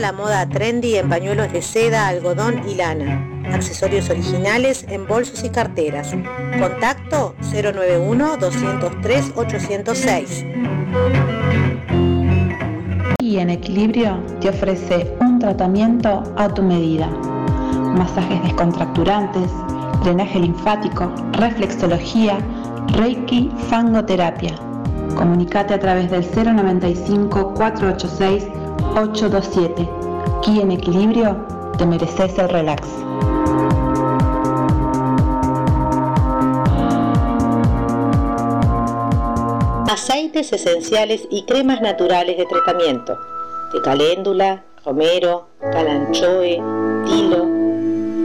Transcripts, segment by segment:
La moda trendy en pañuelos de seda, algodón y lana. Accesorios originales en bolsos y carteras. Contacto 091-203-806. Y en equilibrio te ofrece un tratamiento a tu medida. Masajes descontracturantes, drenaje linfático, reflexología, reiki, fangoterapia Comunicate a través del 095-486-827. Aquí en equilibrio te mereces el relax. Aceites esenciales y cremas naturales de tratamiento. De caléndula, romero, calanchoe, tilo,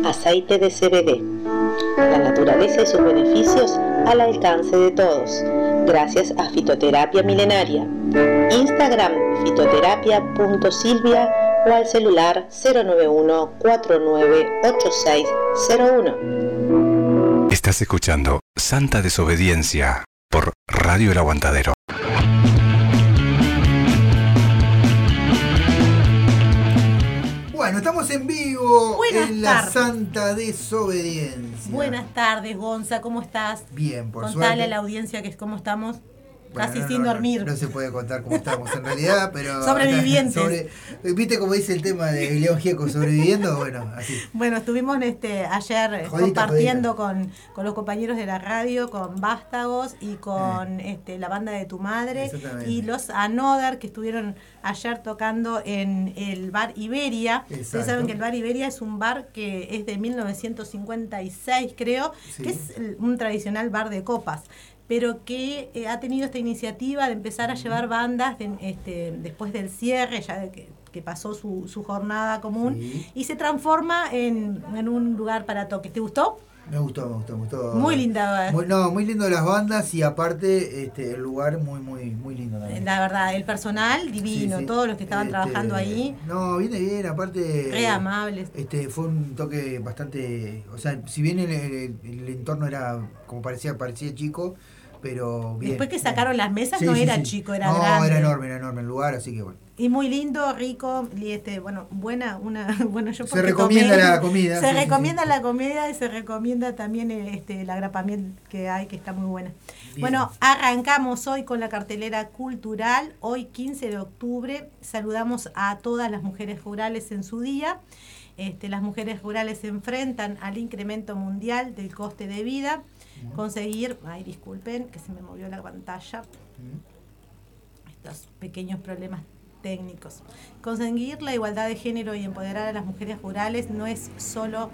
aceite de CBD. La naturaleza y sus beneficios al alcance de todos gracias a Fitoterapia Milenaria. Instagram fitoterapia.silvia o al celular 091 498601. Estás escuchando Santa Desobediencia por Radio El Aguantadero. Bueno, estamos en vivo en la Santa Desobediencia. Buenas tardes, Gonza, ¿cómo estás? Bien, por Contale a la audiencia que es cómo estamos. Casi sin dormir. No, se puede contar cómo estamos en realidad, pero. Sobrevivientes. ¿Viste cómo dice el tema de León Gieco sobreviviendo? Bueno, así. Bueno, estuvimos este, ayer compartiendo Con, los compañeros de la radio, con Vástagos y con eh. este, la banda de tu madre y los Anodar que estuvieron ayer tocando en el bar Iberia. Ustedes saben que el bar Iberia es un bar que es de 1956, creo, que es un tradicional bar de copas pero que eh, ha tenido esta iniciativa de empezar a llevar bandas este, después del cierre, ya de que, pasó su, su, jornada común, y se transforma en, en, un lugar para toques. ¿Te gustó? Me gustó, me gustó, me gustó. Muy linda. Muy, no, muy lindo las bandas y aparte este, el lugar muy, muy, muy lindo también. La verdad, el personal divino, todos los que estaban este, trabajando ahí. No, viene bien, aparte. Re amables. Este, fue un toque bastante, o sea, si bien el, el entorno era como parecía, parecía chico, pero bien. Después que sacaron las mesas no era chico, era grande. No, era enorme, era enorme el lugar, así que bueno. Y muy lindo, rico, y este, bueno, buena, una, bueno, yo Se recomienda la comida. Se recomienda la comida y se recomienda también este, la grapamiel que hay, que está muy buena. Bueno, arrancamos hoy con la cartelera cultural, hoy 15 de octubre, saludamos a todas las mujeres rurales en su día. Este, las mujeres rurales se enfrentan al incremento mundial del coste de vida conseguir, ay disculpen que se me movió la pantalla, estos pequeños problemas técnicos. Conseguir la igualdad de género y empoderar a las mujeres rurales no es solo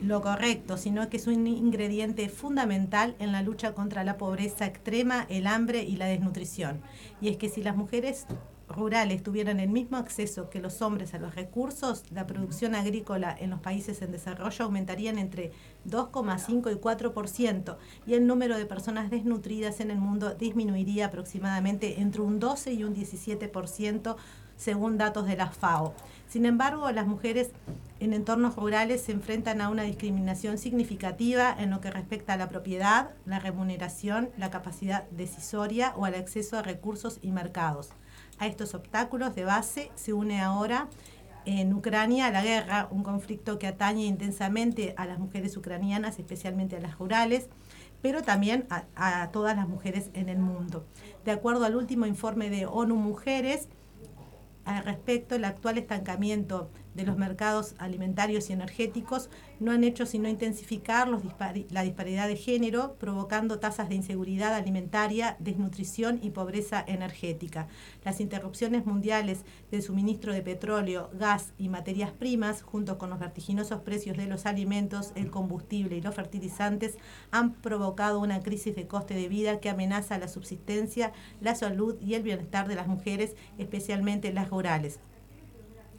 lo correcto, sino que es un ingrediente fundamental en la lucha contra la pobreza extrema, el hambre y la desnutrición. Y es que si las mujeres rurales tuvieran el mismo acceso que los hombres a los recursos, la producción agrícola en los países en desarrollo aumentaría entre 2,5 y 4% y el número de personas desnutridas en el mundo disminuiría aproximadamente entre un 12 y un 17% según datos de la FAO. Sin embargo, las mujeres en entornos rurales se enfrentan a una discriminación significativa en lo que respecta a la propiedad, la remuneración, la capacidad decisoria o al acceso a recursos y mercados. A estos obstáculos de base se une ahora en Ucrania la guerra, un conflicto que atañe intensamente a las mujeres ucranianas, especialmente a las rurales, pero también a, a, todas las mujeres en el mundo. De acuerdo al último informe de ONU Mujeres, al respecto, el actual estancamiento de los mercados alimentarios y energéticos no han hecho sino intensificar la disparidad de género, provocando tasas de inseguridad alimentaria, desnutrición y pobreza energética. Las interrupciones mundiales del suministro de petróleo, gas y materias primas, junto con los vertiginosos precios de los alimentos, el combustible y los fertilizantes, han provocado una crisis de coste de vida que amenaza la subsistencia, la salud y el bienestar de las mujeres, especialmente las rurales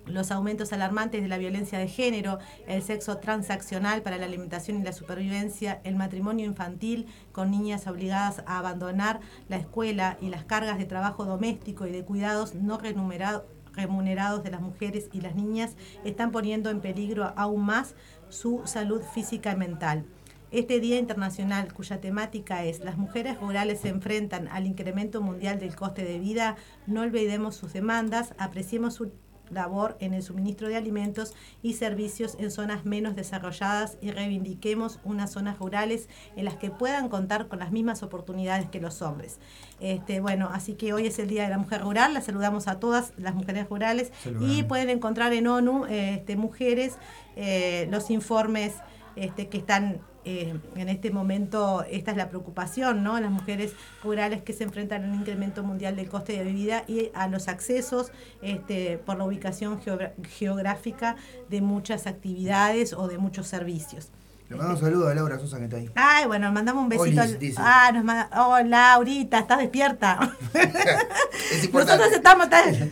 los aumentos alarmantes de la violencia de género, el sexo transaccional para la alimentación y la supervivencia, el matrimonio infantil con niñas obligadas a abandonar la escuela y las cargas de trabajo doméstico y de cuidados no remunerados de las mujeres y las niñas están poniendo en peligro aún más su salud física y mental. Este Día Internacional, cuya temática es Las mujeres rurales se enfrentan al incremento mundial del coste de vida, no olvidemos sus demandas, apreciemos su labor en el suministro de alimentos y servicios en zonas menos desarrolladas y reivindiquemos unas zonas rurales en las que puedan contar con las mismas oportunidades que los hombres. Este, bueno, así que hoy es el Día de la Mujer Rural, las saludamos a todas las mujeres rurales y pueden encontrar en ONU este, Mujeres eh, los informes este, que están eh, en este momento esta es la preocupación, ¿no? Las mujeres rurales que se enfrentan a un incremento mundial del coste de vida y a los accesos este, por la ubicación geográfica de muchas actividades o de muchos servicios. Le mandamos un saludo a Laura Sosa que está ahí. Ay, bueno, mandamos un besito. Ah, nos manda. Oh, Laurita, estás despierta. es. Nosotros estamos.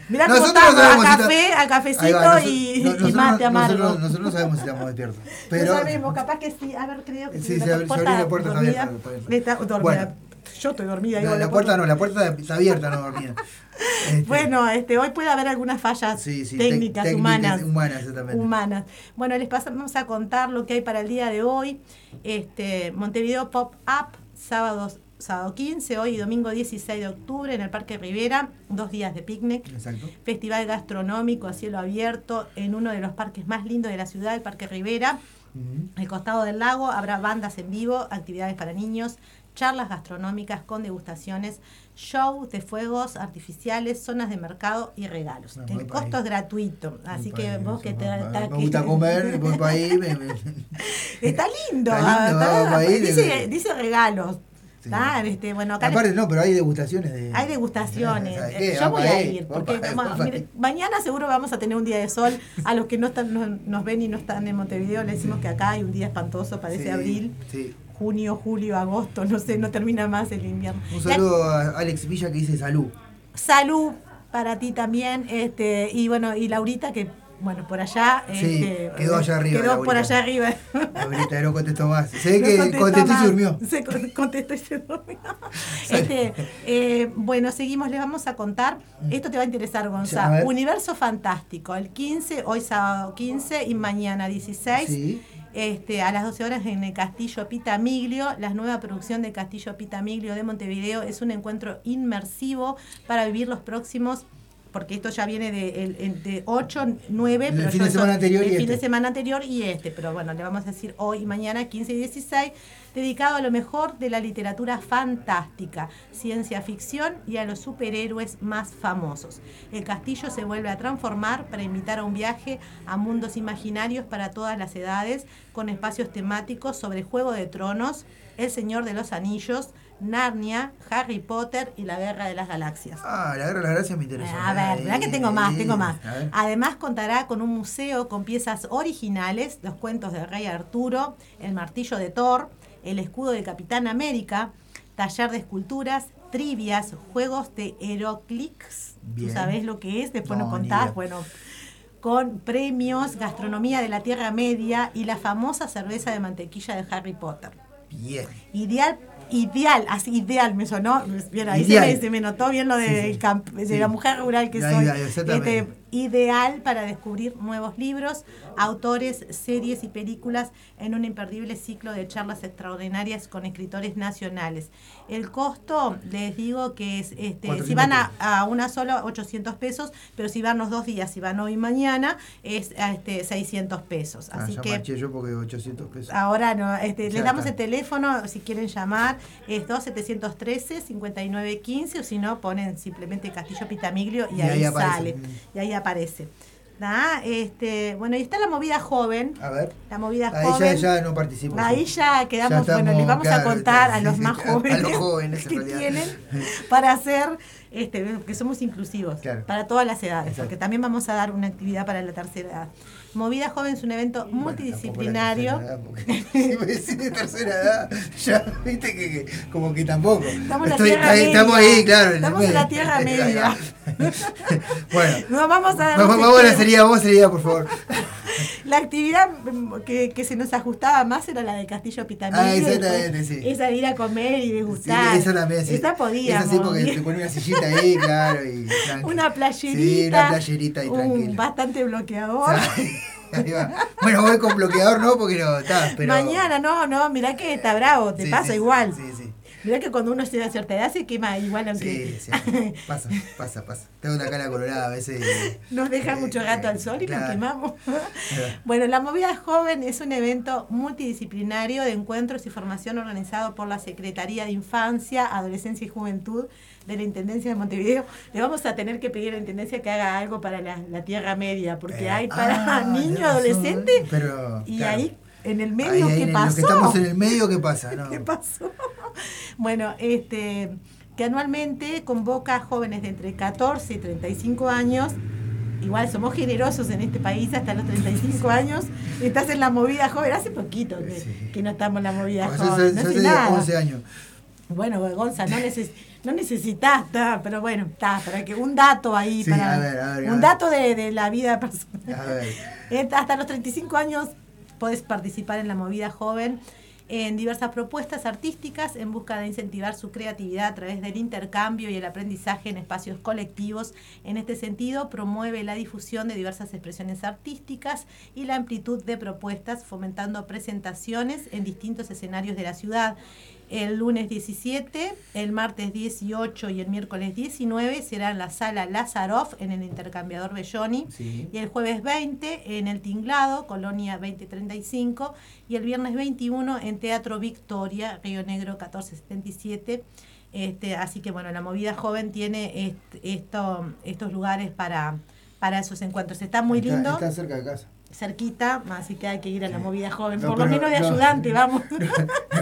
Mirá cómo estamos. A café, a cafecito y, y, mate amargo. Nosotros, nosotros, no sabemos si estamos despiertos. Pero... No sabemos, capaz que sí. A ver, creo que. Sí, se abrió la puerta, dormida, está dormida. Bueno. Yo estoy dormida. No, la, puerta no, la puerta está abierta, no dormida. Este, bueno, este, hoy puede haber algunas fallas técnicas, humanas. Humanas, Bueno, les pasamos a contar lo que hay para el día de hoy. Este, Montevideo Pop Up, sábado, sábado 15, hoy y domingo 16 de octubre en el Parque Rivera, dos días de picnic. Festival gastronómico a cielo abierto en uno de los parques más lindos de la ciudad, el Parque Rivera. Al costado del lago habrá bandas en vivo, actividades para niños, charlas gastronómicas con degustaciones, shows de fuegos artificiales, zonas de mercado y regalos. el costo es gratuito, así que vos que te... Me, gusta comer, voy para ahí. está lindo, está lindo dice, dice regalos. Este, bueno, acá Aparte, no, pero hay degustaciones. De, hay degustaciones. Yo voy a ir, porque mañana seguro vamos a tener un día de sol. A los que no están, nos, ven y no están en Montevideo, le decimos que acá hay un día espantoso, parece abril. Sí junio, julio, agosto, no sé, no termina más el invierno. Un saludo a Alex Villa que dice salud. Salud para ti también, este, y bueno, y Laurita que bueno, por allá. Sí, este, quedó allá arriba. Quedó por allá arriba. Laurita no contestó más. Sé que contestó, y se durmió. Se contestó y se durmió. este, eh, bueno, seguimos, les vamos a contar. Esto te va a interesar, Gonzalo. Universo Fantástico, el 15, hoy sábado 15 y mañana 16. Sí este, a las 12 horas en el Castillo Pitamiglio. La nueva producción de Castillo Pitamiglio de Montevideo es un encuentro inmersivo para vivir los próximos porque esto ya viene de, de 8, 9, el fin de semana anterior el y fin este. de semana anterior y este, pero bueno, le vamos a decir hoy y mañana 15 y 16, dedicado a lo mejor de la literatura fantástica, ciencia ficción y a los superhéroes más famosos. El castillo se vuelve a transformar para invitar a un viaje a mundos imaginarios para todas las edades, con espacios temáticos sobre Juego de Tronos, El Señor de los Anillos, Narnia, Harry Potter y la Guerra de las Galaxias. Ah, la Guerra de las Galaxias me interesa. A ver, ¿verdad que tengo más? Tengo más. Además contará con un museo con piezas originales, los cuentos del Rey Arturo, el martillo de Thor, el escudo de Capitán América, taller de esculturas, trivias, juegos de Heroclix. ¿Tú sabes lo que es? Después nos contás. Bueno, con premios, gastronomía de la Tierra Media y la famosa cerveza de mantequilla de Harry Potter. Bien. Ideal ideal, así ideal me sonó, bien, ahí se me, notó bien lo de, de la mujer rural que soy. Este, ideal para descubrir nuevos libros, autores, series y películas en un imperdible ciclo de charlas extraordinarias con escritores nacionales. El costo, les digo que es, este, si van a, una sola, 800 pesos, pero si van los dos días, si van hoy y mañana, es este, 600 pesos. Ah, Así que yo porque 800 pesos. Ahora no, este, les damos el teléfono si quieren llamar, es 2713-5915 o si no, ponen simplemente Castillo Pitamiglio y, ahí, sale. Y ahí aparece. Este, bueno, y está la movida joven. A ver. La movida ahí joven. Ya, ya no participo. Ahí ya quedamos, bueno, les vamos a contar a los más jóvenes, a los jóvenes que tienen para hacer, este, que somos inclusivos, para todas las edades, porque también vamos a dar una actividad para la tercera edad. Movida Joven es un evento multidisciplinario. si me decís de tercera edad, ya viste que, como que tampoco. Estamos, la tierra ahí, media. estamos ahí, claro. Estamos en, la Tierra Media. bueno, no, vamos a vamos, vamos a la seriedad, vamos a la seriedad, por favor. La actividad que, que, se nos ajustaba más era la de Castillo Pitamillo. Ah, exactamente, sí. Esa de ir a comer y degustar. Sí, esa también, sí. Esa podía. Esa sí, porque te pone una sillita ahí, claro. Y una playerita. Sí, una playerita ahí tranquila. bastante bloqueador. Bueno, voy con bloqueador, no, porque no está, pero. Mañana, no, no, mirá que está bravo, te Sí, pasa sí, igual. Sí, sí. Mirá que cuando uno llega a cierta edad se quema igual aunque Sí, sí, pasa, pasa, pasa. Tengo la cara colorada a veces. nos deja Eh, mucho gato al sol y nos claro. quemamos. Bueno, la Movida Joven es un evento multidisciplinario de encuentros y formación organizado por la Secretaría de Infancia, Adolescencia y Juventud de la Intendencia de Montevideo. Le vamos a tener que pedir a la Intendencia que haga algo para la, la Tierra Media, porque Eh, hay para ah, niños, adolescentes, Pero, y claro. ahí en el Ahí, medio, ahí, ¿qué en pasó? Lo que estamos en el medio, ¿qué pasa? No. ¿Qué pasó? Bueno, este que anualmente convoca a jóvenes de entre 14 y 35 años. Igual somos generosos en este país hasta los 35 años. Estás en la movida joven. Hace poquito que, Sí. que no estamos en la movida joven. hace- No hace nada. 11 años. Bueno, Gonza, no, neces no necesitas, ta, pero bueno, está, para que un dato ahí, Sí, para a ver, a ver, un dato de, de la vida personal. A ver. Hasta los 35 años podés participar en la movida joven en diversas propuestas artísticas en busca de incentivar su creatividad a través del intercambio y el aprendizaje en espacios colectivos. En este sentido, promueve la difusión de diversas expresiones artísticas y la amplitud de propuestas, fomentando presentaciones en distintos escenarios de la ciudad. El lunes 17, el martes 18 y el miércoles 19 será en la sala Lazaroff en el intercambiador Belloni. Sí. Y el jueves 20 en el Tinglado, Colonia 2035. Y el viernes 21 en Teatro Victoria, Río Negro 1477. Este, así que bueno, la movida joven tiene est- esto, estos lugares para, para esos encuentros. Está muy Está- lindo, Está cerca de casa. Cerquita, así que hay que ir a la movida joven. No, Por lo menos de no. ayudante, vamos.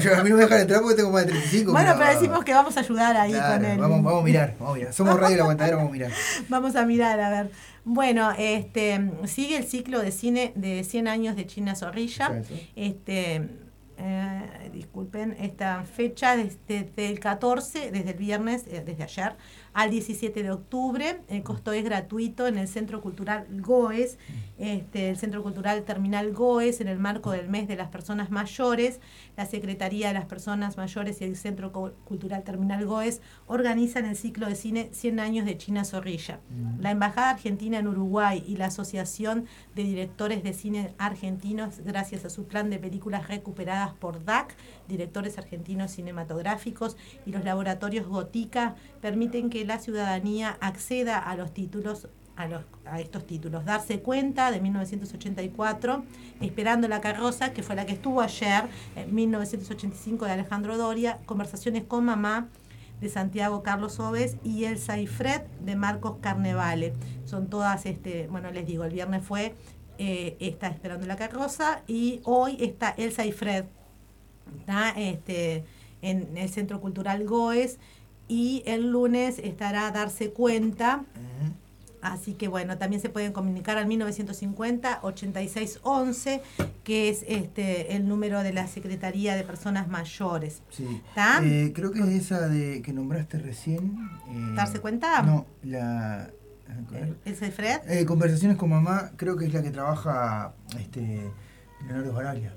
Yo- a mí no me dejan entrar porque tengo más de 35. bueno, pero decimos que vamos a ayudar ahí Claro, con el... vamos, vamos a mirar, vamos a mirar. Somos Radio La Aguantadera, vamos a mirar. Vamos a mirar, a ver. Bueno, este sigue el ciclo de cine de 100 años de China Zorrilla. Exacto. Este, eh, disculpen, esta fecha desde, desde el 14, desde el viernes, eh, desde ayer, al 17 de octubre. El costo es gratuito en el Centro Cultural Goes, este, el Centro Cultural Terminal Goes, en el marco del mes de las personas mayores. La Secretaría de las Personas Mayores y el Centro Cultural Terminal Goes organizan el ciclo de cine 100 años de China Zorrilla. La Embajada Argentina en Uruguay y la Asociación de Directores de Cine Argentinos, gracias a su plan de películas recuperadas por DAC, Directores Argentinos Cinematográficos y los laboratorios Gotica, permiten que la ciudadanía acceda a los títulos a, los, a estos títulos. Darse cuenta de 1984, Esperando la carroza, que fue la que estuvo ayer, en 1985 de Alejandro Doria, Conversaciones con mamá de Santiago Carlos Oves y Elsa y Fred de Marcos Carnevale. Son todas, este, bueno, les digo, el viernes fue eh, está Esperando la carroza y hoy está Elsa y Fred ¿tá? este, en el Centro Cultural Goes y el lunes estará Darse Cuenta. Así que bueno, también se pueden comunicar al 1950-8611, que es este el número de la Secretaría de Personas Mayores. Sí. ¿Está? Eh, creo que es esa de que nombraste recién. eh, ¿Darse cuenta? No, la. a ver. ¿Es el Fred? Eh, conversaciones con mamá, creo que es la que trabaja este Leonardo Baraglia.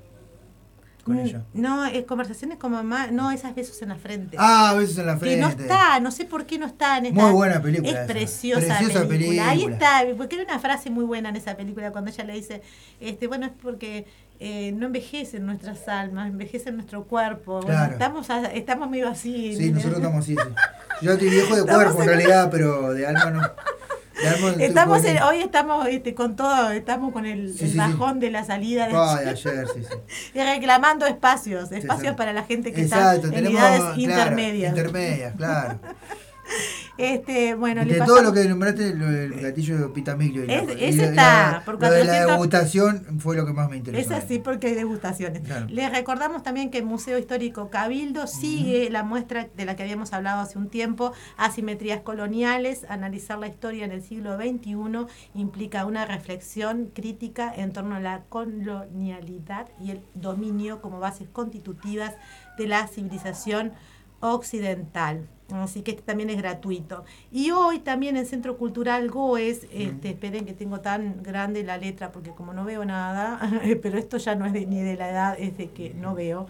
Con ella. No, es conversaciones con mamá, no, esas besos en la frente. Ah, besos en la que frente. no está, no sé por qué no está en esta. Muy buena película Es esa. preciosa, Preciosa película. Ahí está, porque hay una frase muy buena en esa película cuando ella le dice, este, bueno, es porque eh, no envejecen nuestras almas, envejece nuestro cuerpo. Bueno, estamos, a- estamos medio así. Sí, ¿no? nosotros estamos así. sí. Yo estoy viejo de cuerpo en en- realidad, pero de alma no. Estamos en- hoy estamos este, con todo, estamos con el, Sí, el sí, sí. bajón de la salida de de ayer, y reclamando espacios, espacios para la gente que Exacto, está en tenemos edades claro, intermedias. intermedias, claro. Este, bueno, de todo lo que nombraste, lo del gatillo de Pitamiglio. y Es- ese está, la- por Lo de la 400 degustación fue lo que más me interesó. Es así porque hay degustaciones. Claro. Les recordamos también que el Museo Histórico Cabildo sigue la muestra de la que habíamos hablado hace un tiempo, Asimetrías Coloniales, analizar la historia en el siglo XXI implica una reflexión crítica en torno a la colonialidad y el dominio como bases constitutivas de la civilización occidental. Así que este también es gratuito. Y hoy también en Centro Cultural Goes, este, esperen que tengo tan grande la letra porque como no veo nada, pero esto ya no es de- ni de la edad, es de que no veo.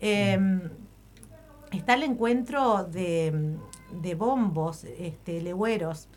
Eh, está el encuentro de, de bombos, este, legüeros.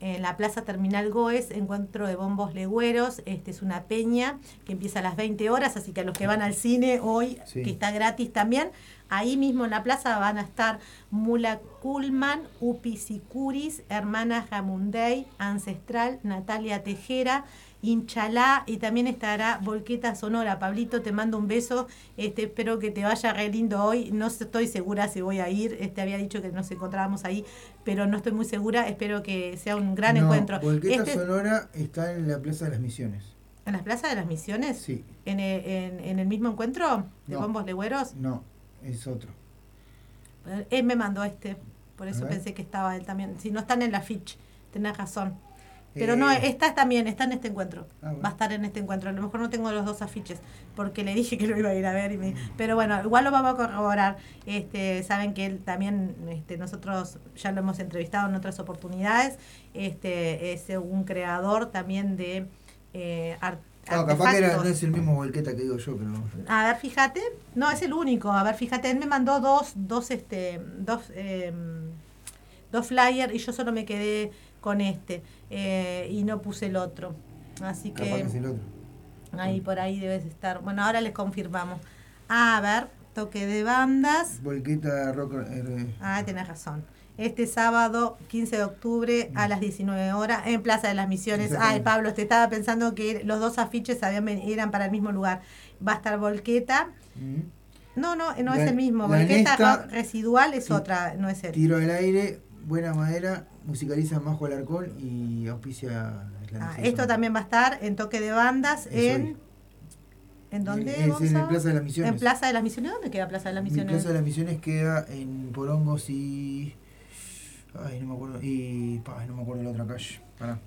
En la Plaza Terminal Goes, encuentro de bombos legüeros. Este es una peña que empieza a las 20 horas, así que a los que van al cine hoy, Sí. que está gratis también, ahí mismo en la plaza van a estar Mula Kulman, Upi Sicuris, Hermana Jamundey, Ancestral, Natalia Tejera, Inchalá y también estará Volqueta Sonora. Pablito, te mando un beso. Este, espero que te vaya re lindo hoy. No estoy segura si voy a ir. Este había dicho que nos encontrábamos ahí, pero no estoy muy segura. Espero que sea un gran No, encuentro. Volqueta Este- Sonora está en la Plaza de las Misiones. ¿En las plazas de las misiones? Sí, ¿En el, en- en el mismo encuentro de No. bombos legüeros? no, es otro. Él me mandó este, por eso pensé que estaba él también. Si no están en la ficha, tenés razón. Pero Eh, no, está también, está en este encuentro. Ah, bueno. Va a estar en este encuentro. A lo mejor no tengo los dos afiches, porque le dije que lo iba a ir a ver. Y me- pero bueno, igual lo vamos a corroborar. Este, saben que él también, este, nosotros ya lo hemos entrevistado en otras oportunidades. Este, es un creador también de eh, ar- Ah, capaz que era- no es el mismo Volqueta que digo yo, pero. A ver, fíjate. No, es el único. A ver, fíjate. Él me mandó dos, dos, este, dos, eh, dos flyers y yo solo me quedé con este eh, y no puse el otro. Así que es que el otro. ahí por ahí debes estar. Bueno, ahora les confirmamos. A ver, toque de bandas. Volqueta Rock. eh, Ah, tenés razón. Este sábado, 15 de octubre, a las 19 horas, en Plaza de las Misiones. Ay. Pablo, te estaba pensando que los dos afiches habían, eran para el mismo lugar. Va a estar Volqueta. mm. No, no, no La- es el mismo. Volqueta Nesta- rock residual es otra, no es él. Tiro al aire, buena madera, musicaliza Majo Alarcón y auspicia Ah, esto también va a estar en toque de bandas Es en. hoy. ¿En dónde? Es en el Plaza de las Misiones. En Plaza de las Misiones. ¿Dónde queda Plaza de las Mi Misiones? Plaza de las Misiones queda en Porongos y. Ay, no me acuerdo. Y. pa, no me acuerdo la otra calle. Pará.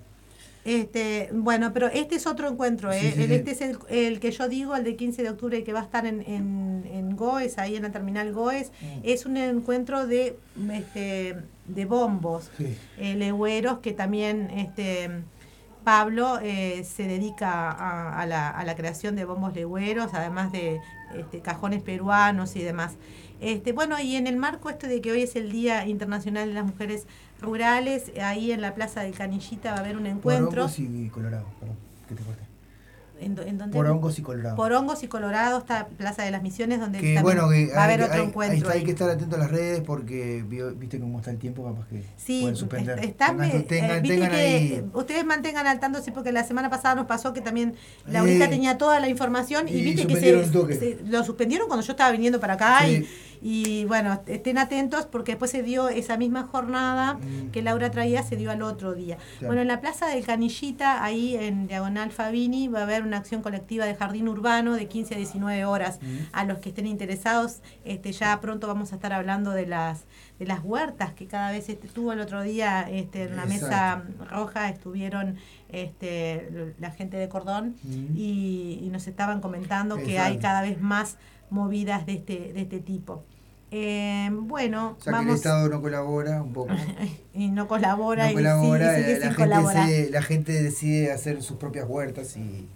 Este, bueno, pero este es otro encuentro, ¿eh? Sí, sí, El- sí. Este es el, el que yo digo, el de 15 de octubre, que va a estar en, en, en Goes, ahí en la terminal Goes. Mm. Es un encuentro de, este, de bombos, eh, legüeros, que también este, Pablo eh, se dedica a, a la, a la creación de bombos legüeros, además de este, cajones peruanos y demás. Este, bueno, y en el marco este de que hoy es el Día Internacional de las Mujeres Rurales, ahí en la Plaza del Canillita va a haber un encuentro. Porongos y Colorado. Perdón, que te corté. ¿En, dónde? Porongos y Colorado. Por Hongos y Colorado está Plaza de las Misiones, donde que también bueno, que va a haber hay, otro hay- encuentro. ahí está, hay que estar atento a las redes porque viste cómo está el tiempo, capaz que Sí, pueden suspender. est- está, Tengan- eh, tengan- viste tengan que ahí- ustedes mantengan al tanto, sí, porque la semana pasada nos pasó que también Eh, Laurita tenía toda la información y, y viste que se- lo suspendieron cuando yo estaba viniendo para acá Sí. y, y, bueno, estén atentos porque después se dio esa misma jornada Mm. que Laura traía, se dio al otro día. Claro. Bueno, en la Plaza del Canillita, ahí en Diagonal Fabini, va a haber una acción colectiva de jardín urbano de 15 a 19 horas. Mm. A los que estén interesados, este ya pronto vamos a estar hablando de las de las huertas que cada vez este, tuvo el otro día este, en la mesa roja estuvieron este, la gente de Cordón Mm. y, y nos estaban comentando que hay cada vez más movidas de este, de este tipo. Eh, bueno, O sea que el vamos Estado no colabora un poco. y no colabora no y, colabora, sí, y sigue eh, sin la, gente colaborar. decide, la gente decide hacer sus propias huertas y,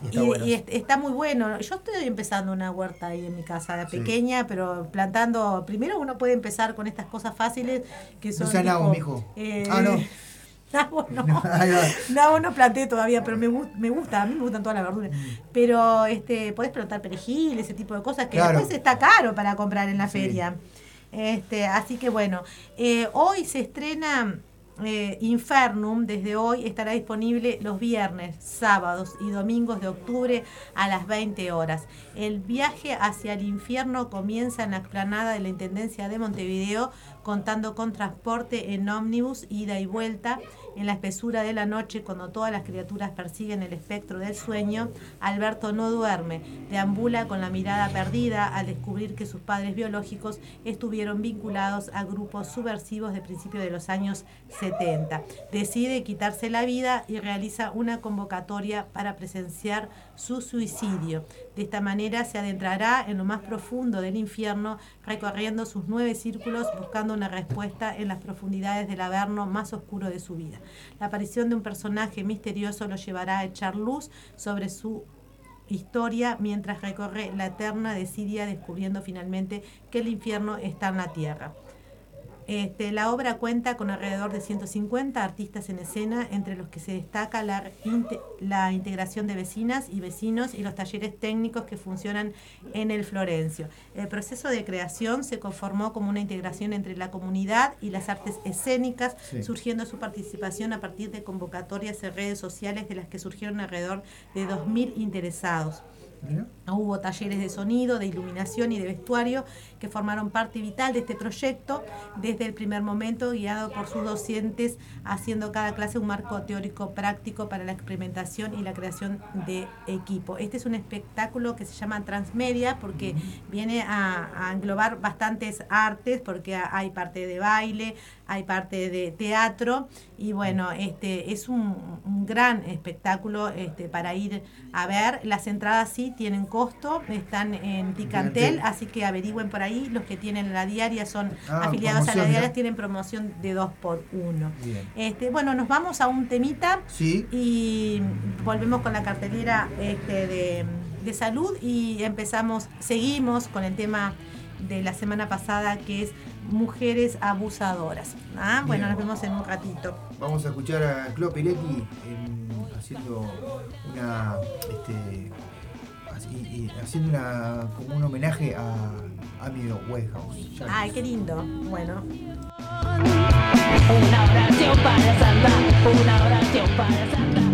y está Y, bueno. y está muy bueno. Yo estoy empezando una huerta ahí en mi casa, Sí. pequeña, pero plantando. Primero uno puede empezar con estas cosas fáciles que son. no tipo, mijo. eh, ah, no. Nabo no. Nabo no planté todavía, pero me, me gusta, a mí me gustan todas las verduras. Pero este podés plantar perejil, ese tipo de cosas que Claro. después está caro para comprar en la Sí. feria. Este, así que bueno, eh, hoy se estrena eh, Infernum, desde hoy estará disponible los viernes, sábados y domingos de octubre a las 20 horas. El viaje hacia el infierno comienza en la explanada de la Intendencia de Montevideo, contando con transporte en ómnibus, ida y vuelta. En la espesura de la noche, cuando todas las criaturas persiguen el espectro del sueño, Alberto no duerme, deambula con la mirada perdida al descubrir que sus padres biológicos estuvieron vinculados a grupos subversivos de principios de los años 70. Decide quitarse la vida y realiza una convocatoria para presenciar su suicidio. De esta manera se adentrará en lo más profundo del infierno, recorriendo sus nueve círculos buscando una respuesta en las profundidades del averno más oscuro de su vida. La aparición de un personaje misterioso lo llevará a echar luz sobre su historia mientras recorre la eterna desidia descubriendo finalmente que el infierno está en la tierra. Este, la obra cuenta con alrededor de 150 artistas en escena, entre los que se destaca la, la, integración de vecinas y vecinos y los talleres técnicos que funcionan en el Florencio. El proceso de creación se conformó como una integración entre la comunidad y las artes escénicas, surgiendo su participación a partir de convocatorias en redes sociales de las que surgieron alrededor de 2.000 interesados. Hubo talleres de sonido, de iluminación y de vestuario que formaron parte vital de este proyecto desde el primer momento, guiado por sus docentes, haciendo cada clase un marco teórico práctico para la experimentación y la creación de equipo. Este es un espectáculo que se llama Transmedia porque viene a, englobar bastantes artes, porque hay parte de baile, hay parte de teatro y bueno, este es un, gran espectáculo este, para ir a ver. Las entradas sí tienen costo, están en Ticantel, así que averigüen por ahí. Los que tienen la diaria son ah, afiliados a la diaria, tienen promoción de 2 por 1 Este, bueno, nos vamos a un temita y volvemos con la cartelera este, de, de salud y empezamos, seguimos con el tema de la semana pasada que es mujeres abusadoras. Ah, bueno, nos vemos en un ratito. Vamos a escuchar a Clo Piletti haciendo una este, haciendo una, como un homenaje a Amigo Whitehouse. Ay, qué lindo. Bueno. Una oración para Santa, una oración para Santa.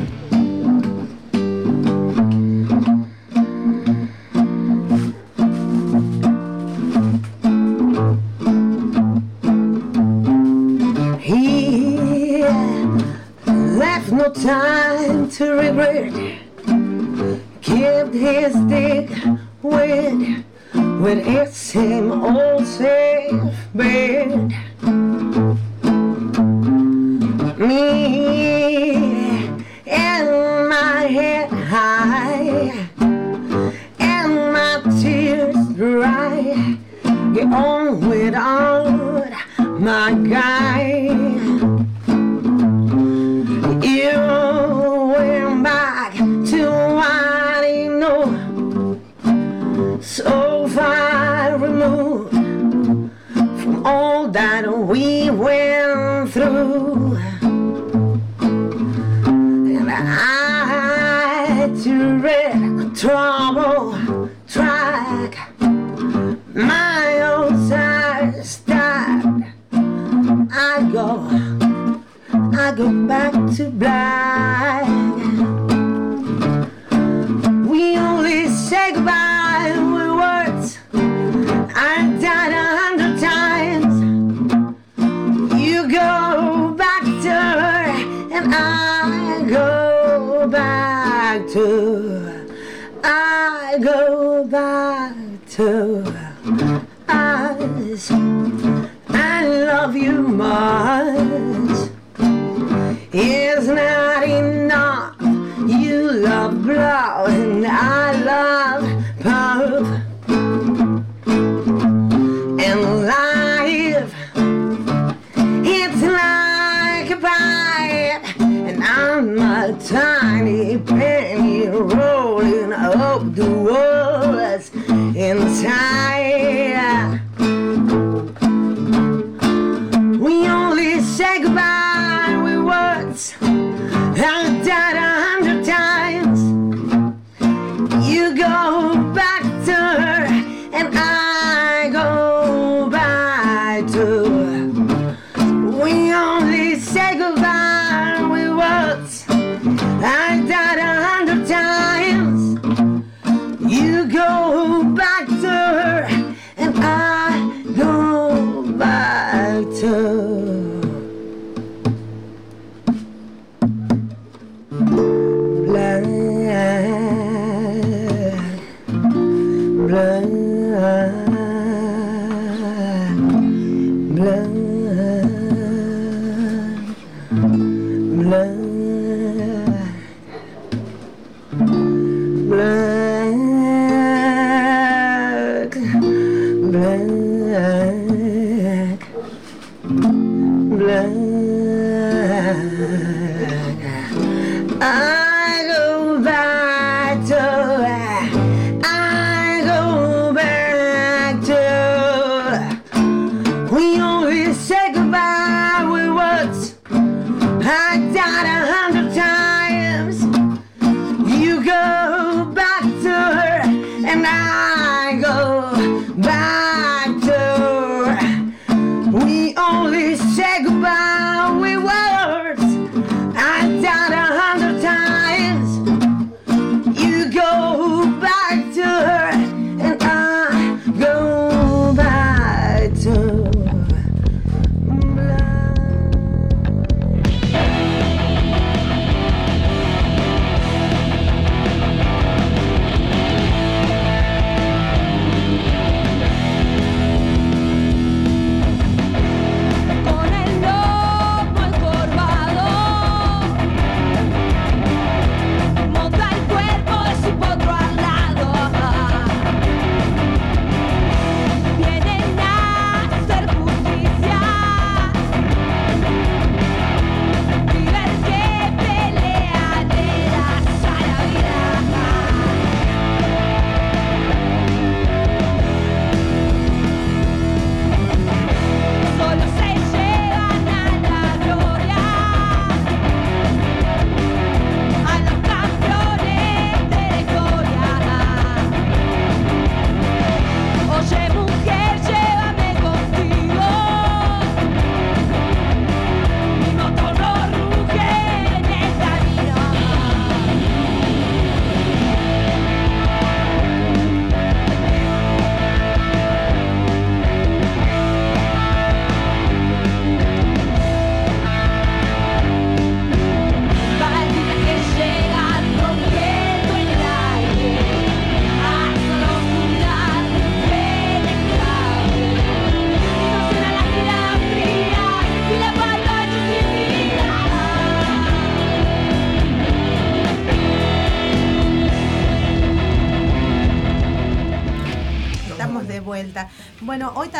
word give his dick with with it's him a tiny penny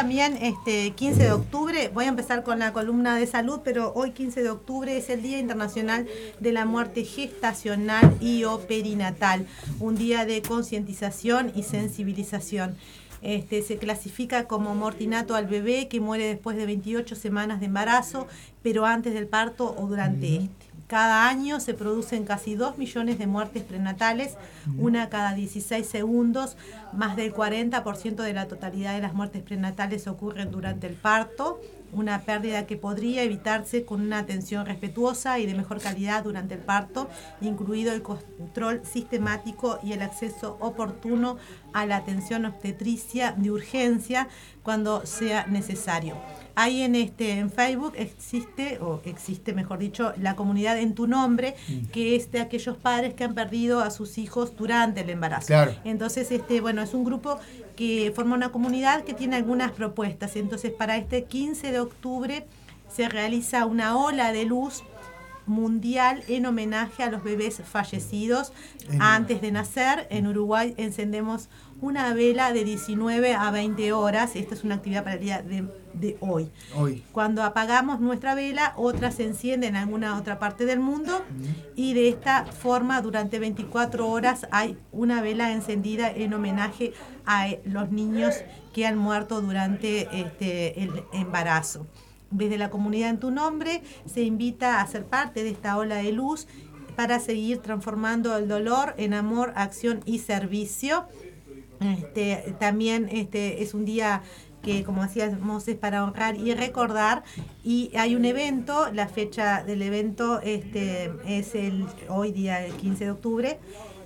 también, este 15 de octubre, voy a empezar con la columna de salud, pero hoy 15 de octubre es el Día Internacional de la Muerte Gestacional y o Perinatal, un día de concientización y sensibilización. Este, se clasifica como mortinato al bebé que muere después de 28 semanas de embarazo, pero antes del parto o durante este. Cada año se producen casi 2 millones de muertes prenatales, una cada 16 segundos, más del 40% de la totalidad de las muertes prenatales ocurren durante el parto, una pérdida que podría evitarse con una atención respetuosa y de mejor calidad durante el parto, incluido el control sistemático y el acceso oportuno a la atención obstetricia de urgencia cuando sea necesario. Ahí en este en Facebook existe o existe mejor dicho la comunidad en tu nombre que es de aquellos padres que han perdido a sus hijos durante el embarazo. Claro. Entonces este bueno es un grupo que forma una comunidad que tiene algunas propuestas. Entonces para este 15 de octubre se realiza una ola de luz mundial en homenaje a los bebés fallecidos En- antes de nacer. En Uruguay encendemos una vela de 19 a 20 horas. Esta es una actividad para el día de, de hoy. Hoy. Cuando apagamos nuestra vela, otra se enciende en alguna otra parte del mundo y de esta forma durante 24 horas hay una vela encendida en homenaje a eh, los niños que han muerto durante este, el embarazo. Desde la comunidad en tu nombre se invita a ser parte de esta ola de luz para seguir transformando el dolor en amor, acción y servicio. Este, también este, es un día que, como decíamos, es para honrar y recordar. Y hay un evento, la fecha del evento este, es el hoy día, el 15 de octubre.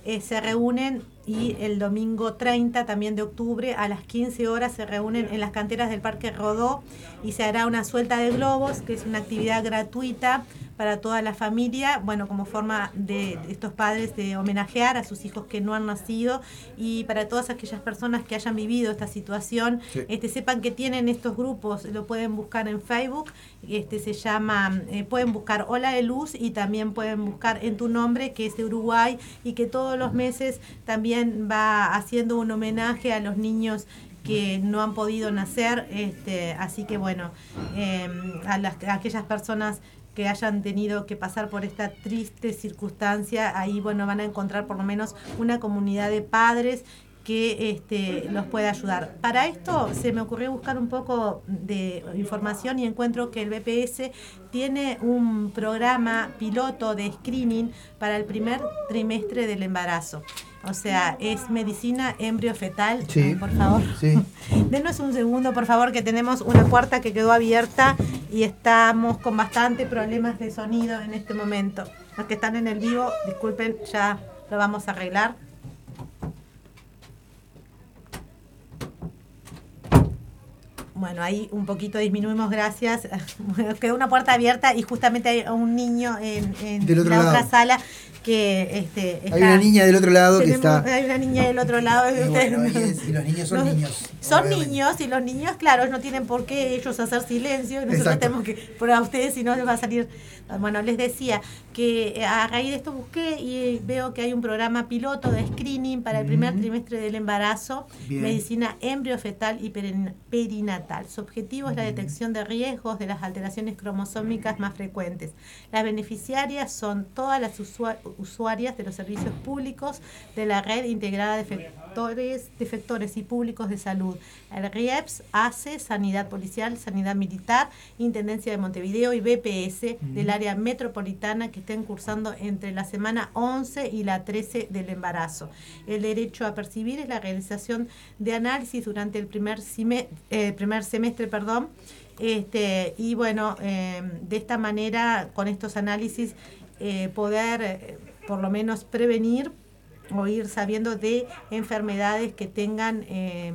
Eh, se reúnen y el domingo 30 también de octubre a las 15 horas se reúnen en las canteras del Parque Rodó y se hará una suelta de globos, que es una actividad gratuita para toda la familia, bueno, como forma de, estos padres de homenajear a sus hijos que no han nacido y para todas aquellas personas que hayan vivido esta situación, Sí. este, sepan que tienen estos grupos, lo pueden buscar en Facebook, este se llama, eh, pueden buscar Ola de Luz y también pueden buscar en tu nombre, que es de Uruguay, y que todos los meses también va haciendo un homenaje a los niños que no han podido nacer, este, así que bueno, eh, a, las, aquellas personas que hayan tenido que pasar por esta triste circunstancia, ahí bueno van a encontrar por lo menos una comunidad de padres que este, los pueda ayudar. Para esto se me ocurrió buscar un poco de información y encuentro que el BPS tiene un programa piloto de screening para el primer trimestre del embarazo. O sea, es medicina embriofetal. Sí. Ay, por favor. Sí. Denos un segundo, por favor, que tenemos una puerta que quedó abierta y estamos con bastante problemas de sonido en este momento. Los que están en el vivo, disculpen, ya lo vamos a arreglar. Bueno, ahí un poquito disminuimos, gracias. Quedó una puerta abierta y justamente hay un niño en, la otra sala que este, Hay está- una niña del otro lado que está. Hay una niña del otro lado. Y ustedes bueno, y, no- es- y los niños son niños. Son obviamente. niños y los niños, claro, no tienen por qué ellos hacer silencio. y Nosotros Exacto. tenemos que, pero a ustedes si no les va a salir. Bueno, les decía que eh, a raíz de esto busqué y veo que hay un programa piloto de screening para el primer trimestre del embarazo, Bien. medicina embriofetal y perin- perinatal. Su objetivo es la detección de riesgos de las alteraciones cromosómicas más frecuentes. Las beneficiarias son todas las usua- usuarias de los servicios públicos de la red integrada de efectores, de y públicos de salud. El RIEPS, ACE, Sanidad Policial, Sanidad Militar, Intendencia de Montevideo y BPS del área metropolitana que estén cursando entre la semana 11 y la 13 del embarazo. El derecho a percibir es la realización de análisis durante el primer, cime- eh, primer semestre, perdón, este, y bueno, eh, de esta manera, con estos análisis, eh, poder eh, por lo menos prevenir o ir sabiendo de enfermedades que tengan, eh,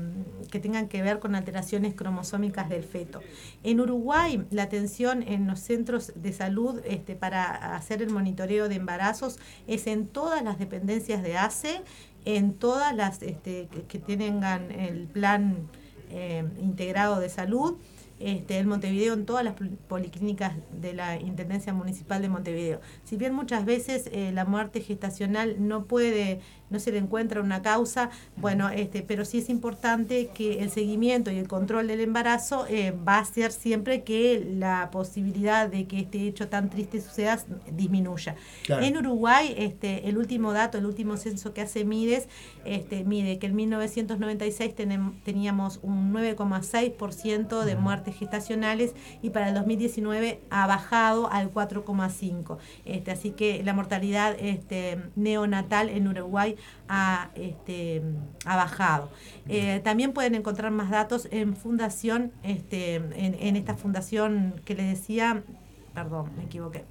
que tengan que ver con alteraciones cromosómicas del feto. En Uruguay, la atención en los centros de salud este, para hacer el monitoreo de embarazos es en todas las dependencias de ACE, en todas las este, que, que tengan el plan eh, integrado de salud este, en Montevideo, en todas las pol- policlínicas de la Intendencia Municipal de Montevideo. Si bien muchas veces eh, la muerte gestacional no puede no se le encuentra una causa, bueno, este, pero sí es importante que el seguimiento y el control del embarazo eh, va a ser siempre que la posibilidad de que este hecho tan triste suceda disminuya. Claro. En Uruguay, este, el último dato, el último censo que hace Mides, este, mide que en 1996 tenem- teníamos un 9,6% de muertes gestacionales y para el 2019 ha bajado al 4,5%. Este, así que la mortalidad este, neonatal en Uruguay ha, este, ha bajado. Eh, también pueden encontrar más datos en fundación, este, en, en esta fundación que les decía, perdón, me equivoqué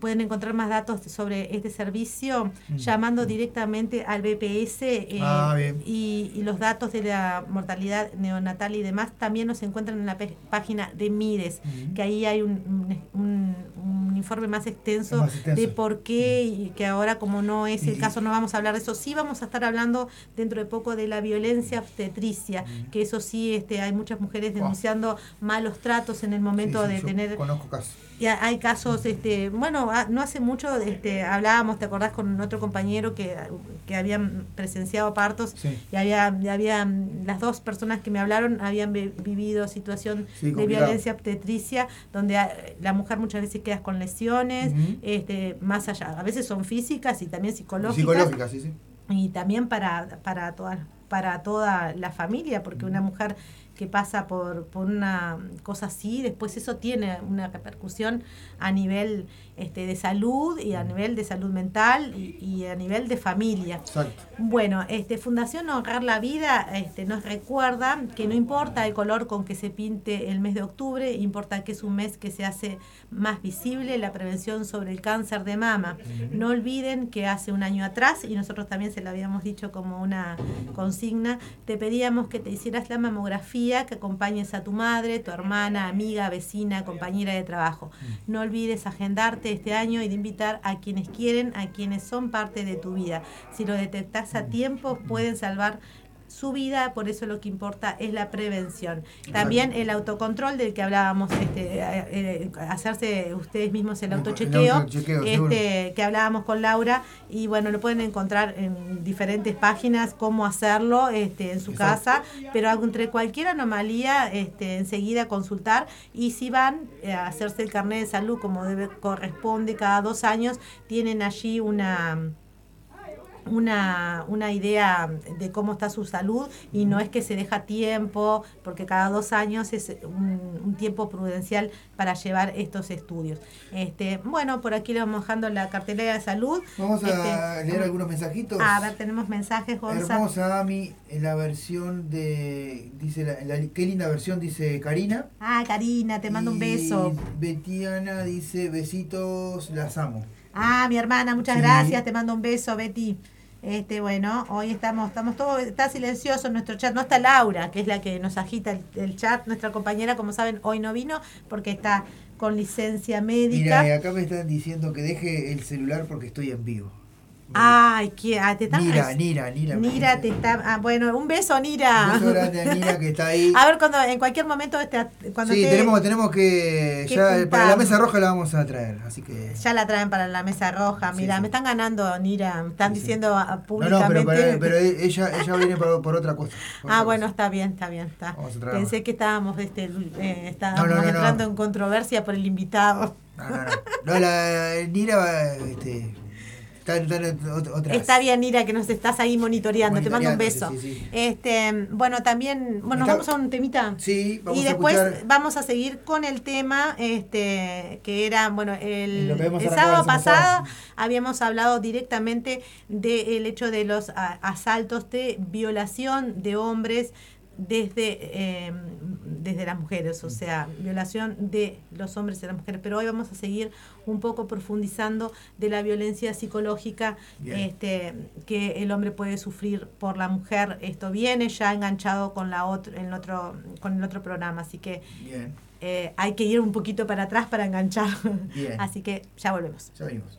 pueden encontrar más datos sobre este servicio llamando directamente al BPS eh, Ah, y, y los datos de la mortalidad neonatal y demás también nos encuentran en la página de MIDES, Ujú. que ahí hay un, un- un informe más extenso, Más extenso. de por qué y que ahora como no es el caso no vamos a hablar de eso, sí vamos a estar hablando dentro de poco de la violencia obstetricia, que eso sí este hay muchas mujeres denunciando malos tratos en el momento Sí, sí, de tener Conozco casos. Y ha- hay casos, este, bueno, no hace mucho este, hablábamos, ¿te acordás con otro compañero que, que habían presenciado partos Sí. y había, y habían, las dos personas que me hablaron habían vi- vivido situación Sí, de violencia obstetricia, donde la mujer muchas veces queda con lesiones, este, más allá, a veces son físicas y también psicológicas. Psicológica, sí, sí. y también para para toda para toda la familia porque una mujer que pasa por, por una cosa así después eso tiene una repercusión a nivel este, de salud y a nivel de salud mental y, y a nivel de familia Exacto. bueno, este Fundación Honrar la Vida este, nos recuerda que no importa el color con que se pinte el mes de octubre, importa que es un mes que se hace más visible la prevención sobre el cáncer de mama. No olviden que hace un año atrás, y nosotros también se lo habíamos dicho como una consigna, te pedíamos que te hicieras la mamografía, que acompañes a tu madre, tu hermana, amiga, vecina, compañera de trabajo. No olvides agendarte este año y de invitar a quienes quieren, a quienes son parte de tu vida. Si lo detectas a tiempo, pueden salvar su vida, por eso lo que importa es la prevención. También el autocontrol del que hablábamos, este, eh, eh, hacerse ustedes mismos el autochequeo, este, que hablábamos con Laura, y bueno, lo pueden encontrar en diferentes páginas cómo hacerlo este, en su Exacto. casa, pero entre cualquier anomalía, este, enseguida consultar, y si van a hacerse el carnet de salud como debe corresponde cada dos años, tienen allí una una, una idea de cómo está su salud y no es que se deja tiempo, porque cada dos años es un, un tiempo prudencial para llevar estos estudios. Este, bueno, por aquí le vamos dejando la cartelera de salud. Vamos a Este, leer algunos mensajitos. A ver, tenemos mensajes, Gonza. Hermosa Ami, en la versión de. Dice la, la- qué linda versión, dice Karina. Ah, Karina, te mando un beso. Betiana dice besitos, las amo. Ah, mi hermana, muchas Sí. gracias, te mando un beso, Betty. Este, bueno, hoy estamos, estamos todos, está silencioso nuestro chat, no está Laura, que es la que nos agita el, el chat, nuestra compañera, como saben, hoy no vino porque está con licencia médica. Mira, acá me están diciendo que deje el celular porque estoy en vivo. Ay, que ah, te están Nira, Nira, Nira. Nira te está, ah, bueno, un beso, Nira. Un beso grande a Nira que está ahí. A ver cuando en cualquier momento este, cuando sí, tenemos, tenemos que. que Ya para la mesa roja la vamos a traer. Así que. ya la traen para la mesa roja. Mira, sí. me están ganando, Nira. Me están Sí, diciendo ah, No, no, públicamente. pero, pero, pero ella, ella viene por, por otra cosa. por Ah, otra bueno, cosa. está bien, está bien, está. Vamos a traer Pensé más. que estábamos, este, eh, estábamos No, no, no, entrando en controversia por el invitado. No, no, no. No, la Nira va, este, está, está en ot- otras. Está bien, Nira, que nos estás ahí monitoreando. Te mando un beso. Sí, sí. Este, bueno, también, bueno, nos vamos a un temita. Sí, vamos y a después escuchar. vamos a seguir con el tema este que era, bueno, el, sábado pasado habíamos hablado directamente del hecho de los a- asaltos de violación de hombres desde, eh, desde las mujeres, o sea, violación de los hombres y las mujeres. Pero hoy vamos a seguir un poco profundizando de la violencia psicológica Bien. este, que el hombre puede sufrir por la mujer. Esto viene ya enganchado con la otro, el otro, con el otro programa, así que eh, hay que ir un poquito para atrás para enganchar. Bien. Así que ya volvemos. ya venimos.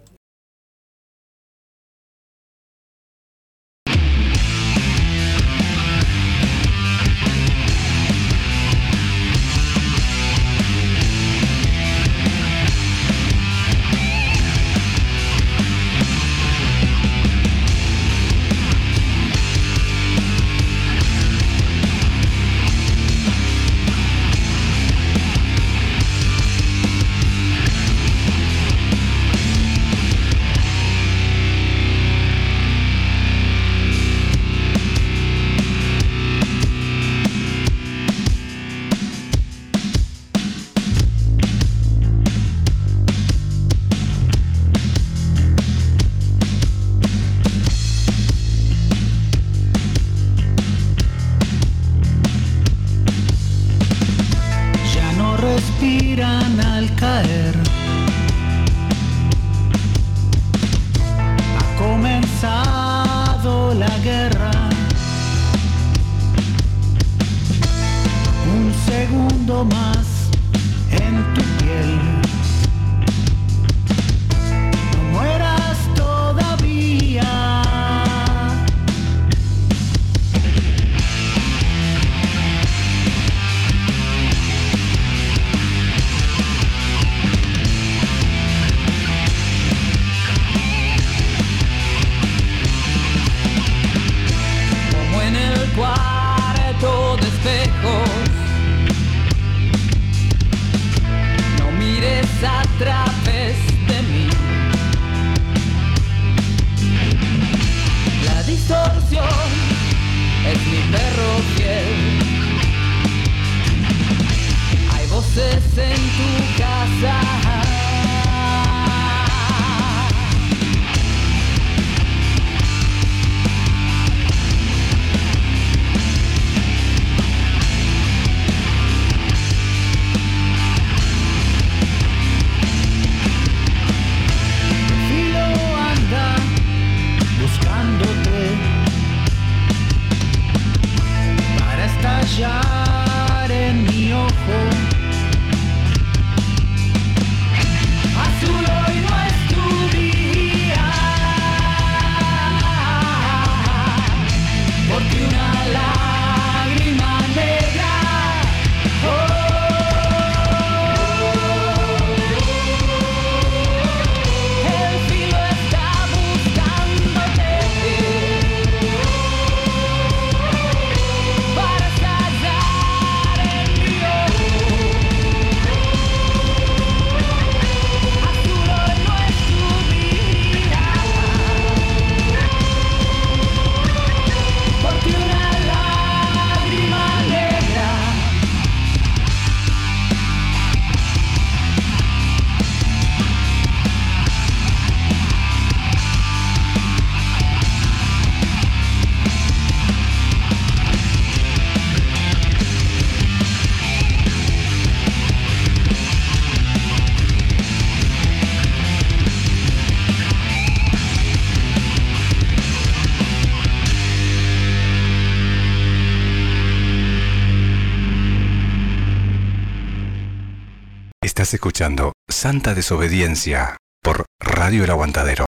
Escuchando Santa Desobediencia por Radio El Aguantadero.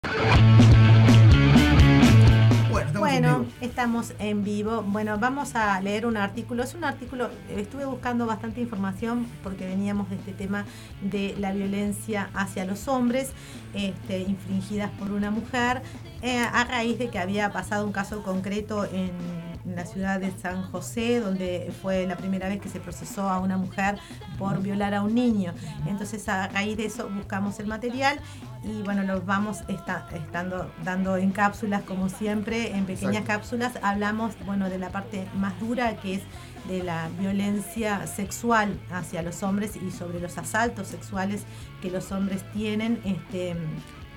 Bueno, estamos en vivo. Bueno, vamos a leer un artículo. Es un artículo, estuve buscando bastante información porque veníamos de este tema de la violencia hacia los hombres, este, infringidas por una mujer, eh, a raíz de que había pasado un caso concreto en, en la ciudad de San José, donde fue la primera vez que se procesó a una mujer por violar a un niño. Entonces, a raíz de eso buscamos el material y bueno, los vamos esta- estando dando en cápsulas como siempre, en pequeñas Exacto. cápsulas. Hablamos, bueno, de la parte más dura que es de la violencia sexual hacia los hombres y sobre los asaltos sexuales que los hombres tienen este,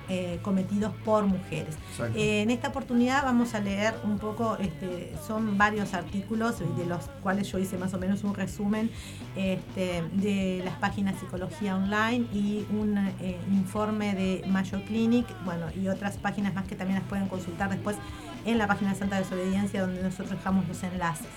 eh, cometidos por mujeres. Eh, en esta oportunidad vamos a leer un poco, este, son varios artículos de los cuales yo hice más o menos un resumen este, de las páginas Psicología Online y un eh, informe de Mayo Clinic, bueno, y otras páginas más que también las pueden consultar después en la página Santa Desobediencia donde nosotros dejamos los enlaces.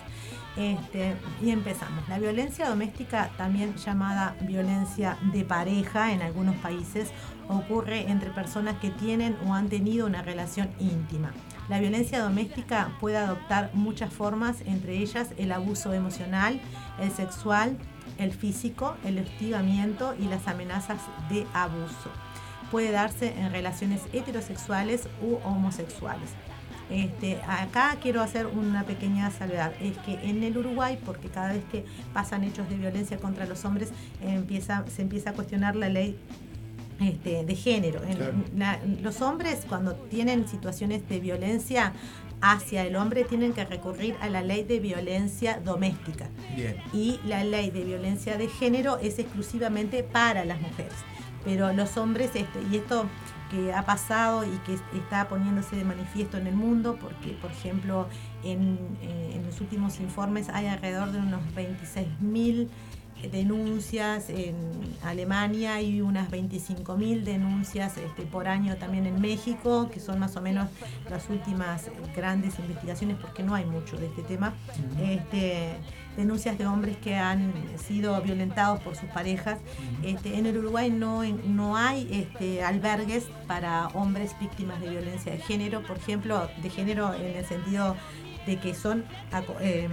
Este, y empezamos. La violencia doméstica, también llamada violencia de pareja en algunos países, ocurre entre personas que tienen o han tenido una relación íntima. La violencia doméstica puede adoptar muchas formas, entre ellas el abuso emocional, el sexual, el físico, el hostigamiento y las amenazas de abuso. Puede darse en relaciones heterosexuales u homosexuales. Este, acá quiero hacer una pequeña salvedad, es que en el Uruguay, porque cada vez que pasan hechos de violencia contra los hombres, empieza, se empieza a cuestionar la ley este, de género. En- Claro. la- los hombres cuando tienen situaciones de violencia hacia el hombre tienen que recurrir a la ley de violencia doméstica Bien. y la ley de violencia de género es exclusivamente para las mujeres. Pero los hombres, este, y esto que ha pasado y que está poniéndose de manifiesto en el mundo, porque por ejemplo en, eh, en los últimos informes hay alrededor de unos 26.000 denuncias en Alemania y unas 25.000 denuncias este, por año también en México, que son más o menos las últimas grandes investigaciones, porque no hay mucho de este tema. Este, denuncias de hombres que han sido violentados por sus parejas. Este, en el Uruguay no, no hay este, albergues para hombres víctimas de violencia de género, por ejemplo, de género en el sentido de que son em,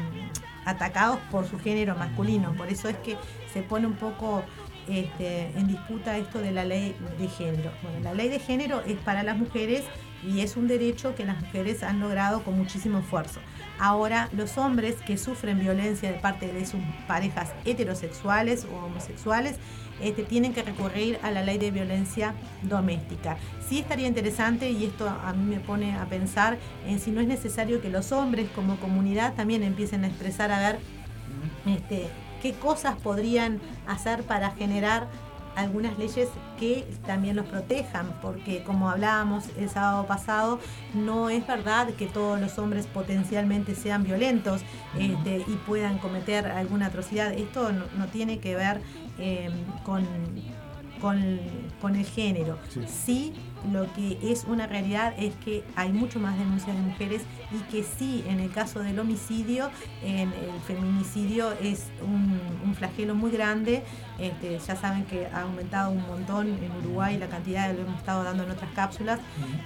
atacados por su género masculino. Por eso es que se pone un poco este, en disputa esto de la ley de género. Bueno, la ley de género es para las mujeres y es un derecho que las mujeres han logrado con muchísimo esfuerzo. Ahora, los hombres que sufren violencia de parte de sus parejas heterosexuales o homosexuales este, tienen que recurrir a la ley de violencia doméstica. Sí estaría interesante, y esto a mí me pone a pensar, en si no es necesario que los hombres como comunidad también empiecen a expresar a ver este, qué cosas podrían hacer para generar algunas leyes que también los protejan, porque como hablábamos el sábado pasado, no es verdad que todos los hombres potencialmente sean violentos este, y puedan cometer alguna atrocidad. Esto no, no tiene que ver eh, con, con, con el género. Sí, lo que es una realidad es que hay mucho más denuncias de mujeres y que sí, en el caso del homicidio, en el feminicidio es un, un flagelo muy grande. Este, ya saben que ha aumentado un montón en Uruguay la cantidad, lo hemos estado dando en otras cápsulas.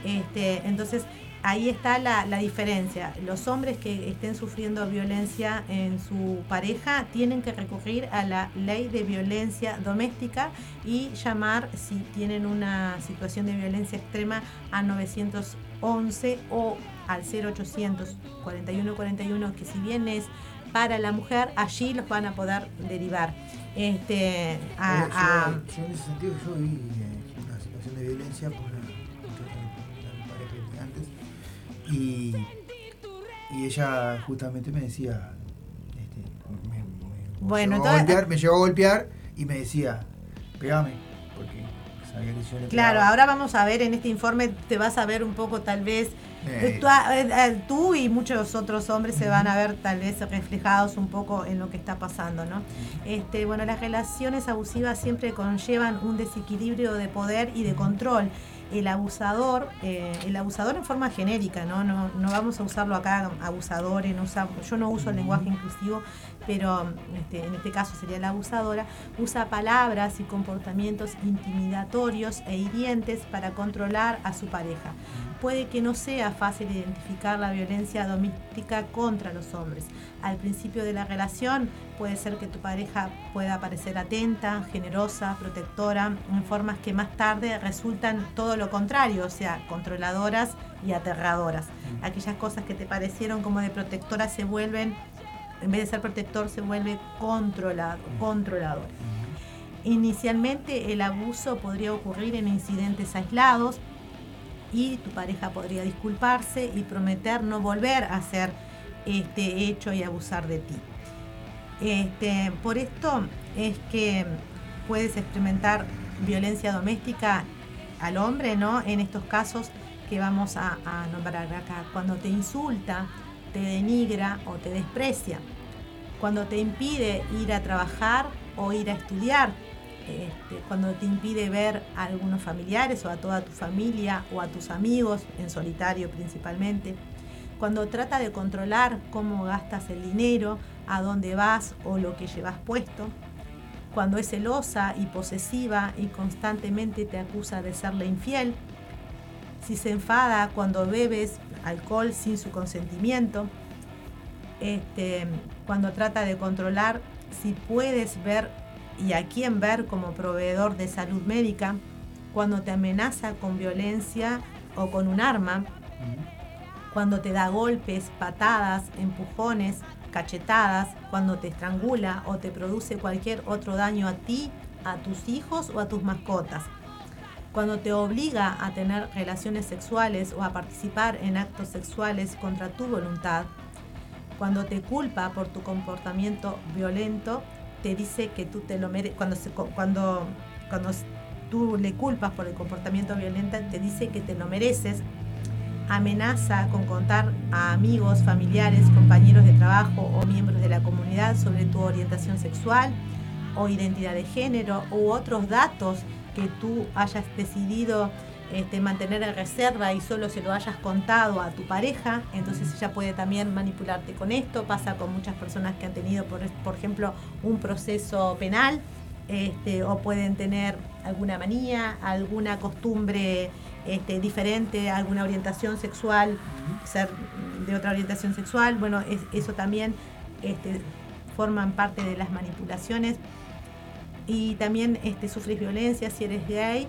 Este, entonces, ahí está la, la diferencia. Los hombres que estén sufriendo violencia en su pareja tienen que recurrir a la ley de violencia doméstica y llamar, si tienen una situación de violencia extrema, a 911 o al 0800 4141, que si bien es para la mujer, allí los van a poder derivar. Este, a- Eh, a- yo, yo en ese sentido yo vi eh, una situación de violencia y, y ella justamente me decía este, me, me Bueno, llegó a golpear, me llegó a golpear y me decía pegame porque sabía que yo le Claro, pegaba. ahora vamos a ver en este informe, te vas a ver un poco tal vez, Eh. eh, tú, eh, eh, tú y muchos otros hombres se van a ver tal vez reflejados un poco en lo que está pasando, ¿no? Este, bueno, las relaciones abusivas siempre conllevan un desequilibrio de poder y de control. El abusador, eh, el abusador en forma genérica, ¿no? No, no vamos a usarlo acá, abusadores, yo no uso el lenguaje inclusivo, pero este, en este caso sería la abusadora, usa palabras y comportamientos intimidatorios e hirientes para controlar a su pareja. Puede que no sea fácil identificar la violencia doméstica contra los hombres. Al principio de la relación puede ser que tu pareja pueda parecer atenta, generosa, protectora, en formas que más tarde resultan todo lo contrario, o sea, controladoras y aterradoras. Aquellas cosas que te parecieron como de protectora se vuelven, en vez de ser protector, se vuelve controlado, controlador. Inicialmente el abuso podría ocurrir en incidentes aislados y tu pareja podría disculparse y prometer no volver a hacer este hecho y abusar de ti. Este, por esto es que puedes experimentar violencia doméstica al hombre, ¿no? En estos casos que vamos a, a nombrar acá, cuando te insulta, te denigra o te desprecia, cuando te impide ir a trabajar o ir a estudiar, este, cuando te impide ver a algunos familiares o a toda tu familia o a tus amigos, en solitario principalmente, cuando trata de controlar cómo gastas el dinero, a dónde vas o lo que llevas puesto, cuando es celosa y posesiva y constantemente te acusa de serle infiel, si se enfada cuando bebes alcohol sin su consentimiento, este, cuando trata de controlar si puedes ver y a quién ver como proveedor de salud médica, cuando te amenaza con violencia o con un arma, cuando te da golpes, patadas, empujones, cachetadas, cuando te estrangula o te produce cualquier otro daño a ti, a tus hijos o a tus mascotas, cuando te obliga a tener relaciones sexuales o a participar en actos sexuales contra tu voluntad, cuando te culpa por tu comportamiento violento, te dice que tú te lo mereces, cuando, cuando, cuando tú le culpas por el comportamiento violento, te dice que te lo mereces, amenaza con contar a amigos, familiares, compañeros de trabajo o miembros de la comunidad sobre tu orientación sexual o identidad de género u otros datos que tú hayas decidido este, mantener en reserva y solo se lo hayas contado a tu pareja, entonces ella puede también manipularte con esto. Pasa con muchas personas que han tenido, por, por ejemplo, un proceso penal este, o pueden tener alguna manía, alguna costumbre este, diferente, alguna orientación sexual, ser de otra orientación sexual. Bueno, eso también este, forman parte de las manipulaciones. Y también sufres violencia si eres gay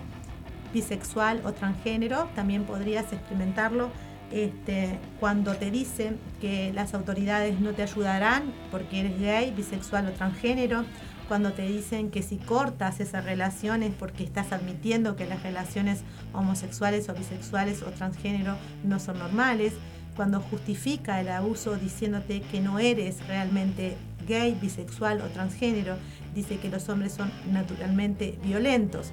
bisexual o transgénero, también podrías experimentarlo este, cuando te dicen que las autoridades no te ayudarán porque eres gay, bisexual o transgénero, cuando te dicen que si cortas esas relaciones porque estás admitiendo que las relaciones homosexuales o bisexuales o transgénero no son normales, cuando justifica el abuso diciéndote que no eres realmente gay, bisexual o transgénero, dice que los hombres son naturalmente violentos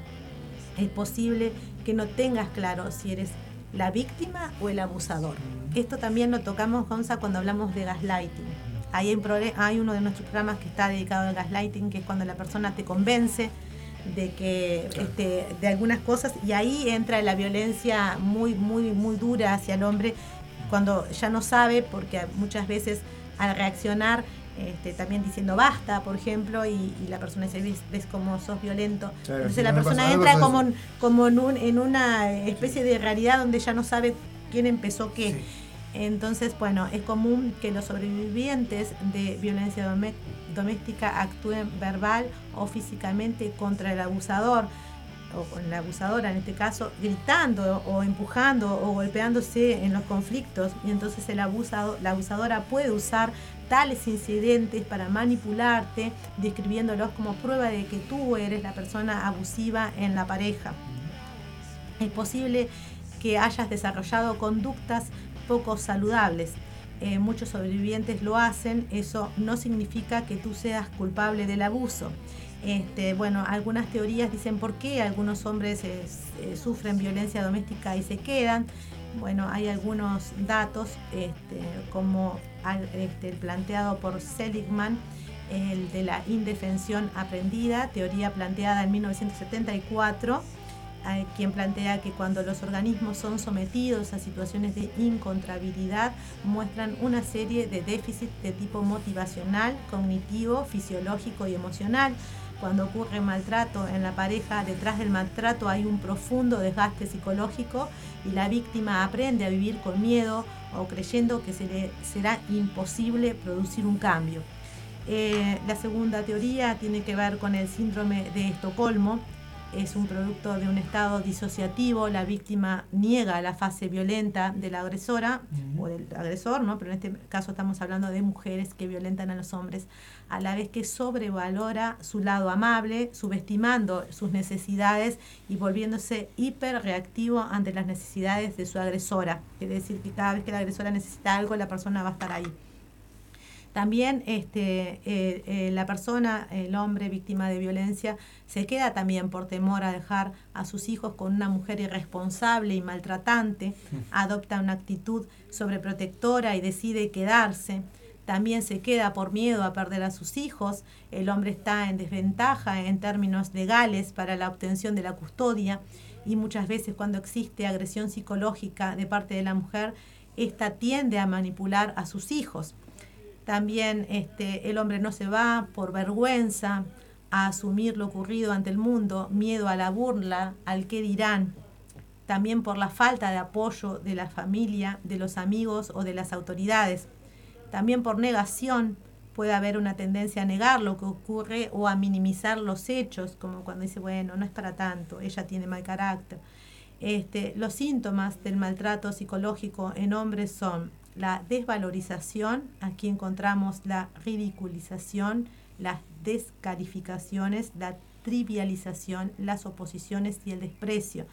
es posible que no tengas claro si eres la víctima o el abusador. Esto también lo tocamos, Gonza, cuando hablamos de gaslighting. Hay, hay uno de nuestros programas que está dedicado al gaslighting, que es cuando la persona te convence de que este, de algunas cosas y ahí entra la violencia muy muy muy dura hacia el hombre cuando ya no sabe porque muchas veces al reaccionar este, también diciendo basta, por ejemplo, y, la persona dice, ves, como sos violento. Entonces la persona entra como, como en, una especie de realidad donde ya no sabe quién empezó qué. Entonces, bueno, es común que los sobrevivientes de violencia doméstica actúen verbal o físicamente contra el abusador o con la abusadora en este caso, gritando o empujando o golpeándose en los conflictos y entonces el abusado, la abusadora puede usar tales incidentes para manipularte, describiéndolos como prueba de que tú eres la persona abusiva en la pareja. Es posible que hayas desarrollado conductas poco saludables. Eh, muchos sobrevivientes lo hacen, eso no significa que tú seas culpable del abuso. Este, bueno, algunas teorías dicen por qué algunos hombres eh, eh, sufren violencia doméstica y se quedan. Bueno, hay algunos datos, este, como este, el planteado por Seligman, el de la indefensión aprendida, teoría planteada en 1974, quien plantea que cuando los organismos son sometidos a situaciones de incontrabilidad, muestran una serie de déficits de tipo motivacional, cognitivo, fisiológico y emocional cuando ocurre maltrato en la pareja, detrás del maltrato hay un profundo desgaste psicológico y la víctima aprende a vivir con miedo o creyendo que será imposible producir un cambio. Eh, la segunda teoría tiene que ver con el síndrome de Estocolmo, es un producto de un estado disociativo, la víctima niega la fase violenta de la agresora o del agresor, ¿no? pero en este caso estamos hablando de mujeres que violentan a los hombres, a la vez que sobrevalora su lado amable, subestimando sus necesidades y volviéndose hiperreactivo ante las necesidades de su agresora. Quiere decir que cada vez que la agresora necesita algo, la persona va a estar ahí. También este, eh, eh, la persona, el hombre víctima de violencia, se queda también por temor a dejar a sus hijos con una mujer irresponsable y maltratante, adopta una actitud sobreprotectora y decide quedarse. También se queda por miedo a perder a sus hijos. El hombre está en desventaja en términos legales para la obtención de la custodia y muchas veces cuando existe agresión psicológica de parte de la mujer, esta tiende a manipular a sus hijos. También este, el hombre no se va por vergüenza a asumir lo ocurrido ante el mundo, miedo a la burla, al qué dirán. También por la falta de apoyo de la familia, de los amigos o de las autoridades. También por negación, puede haber una tendencia a negar lo que ocurre o a minimizar los hechos, como cuando dice, bueno, no es para tanto, ella tiene mal carácter. Este, los síntomas del maltrato psicológico en hombres son la desvalorización, aquí encontramos la ridiculización, las descalificaciones, la trivialización, las oposiciones y el desprecio.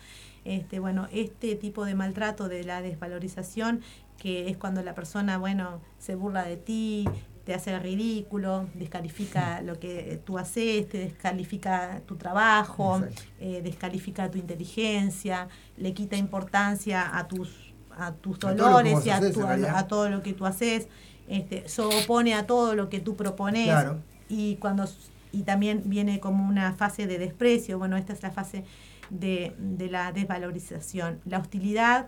Este, bueno, este tipo de maltrato de la desvalorización, que es cuando la persona, bueno, se burla de ti, te hace ridículo, descalifica lo que tú haces, te descalifica tu trabajo, eh, descalifica tu inteligencia, le quita importancia a tus a tus dolores y a, a, todo lo que tú haces, este, se opone a todo lo que tú propones. Y cuando y también viene como una fase de desprecio, bueno, esta es la fase de, de la desvalorización. La hostilidad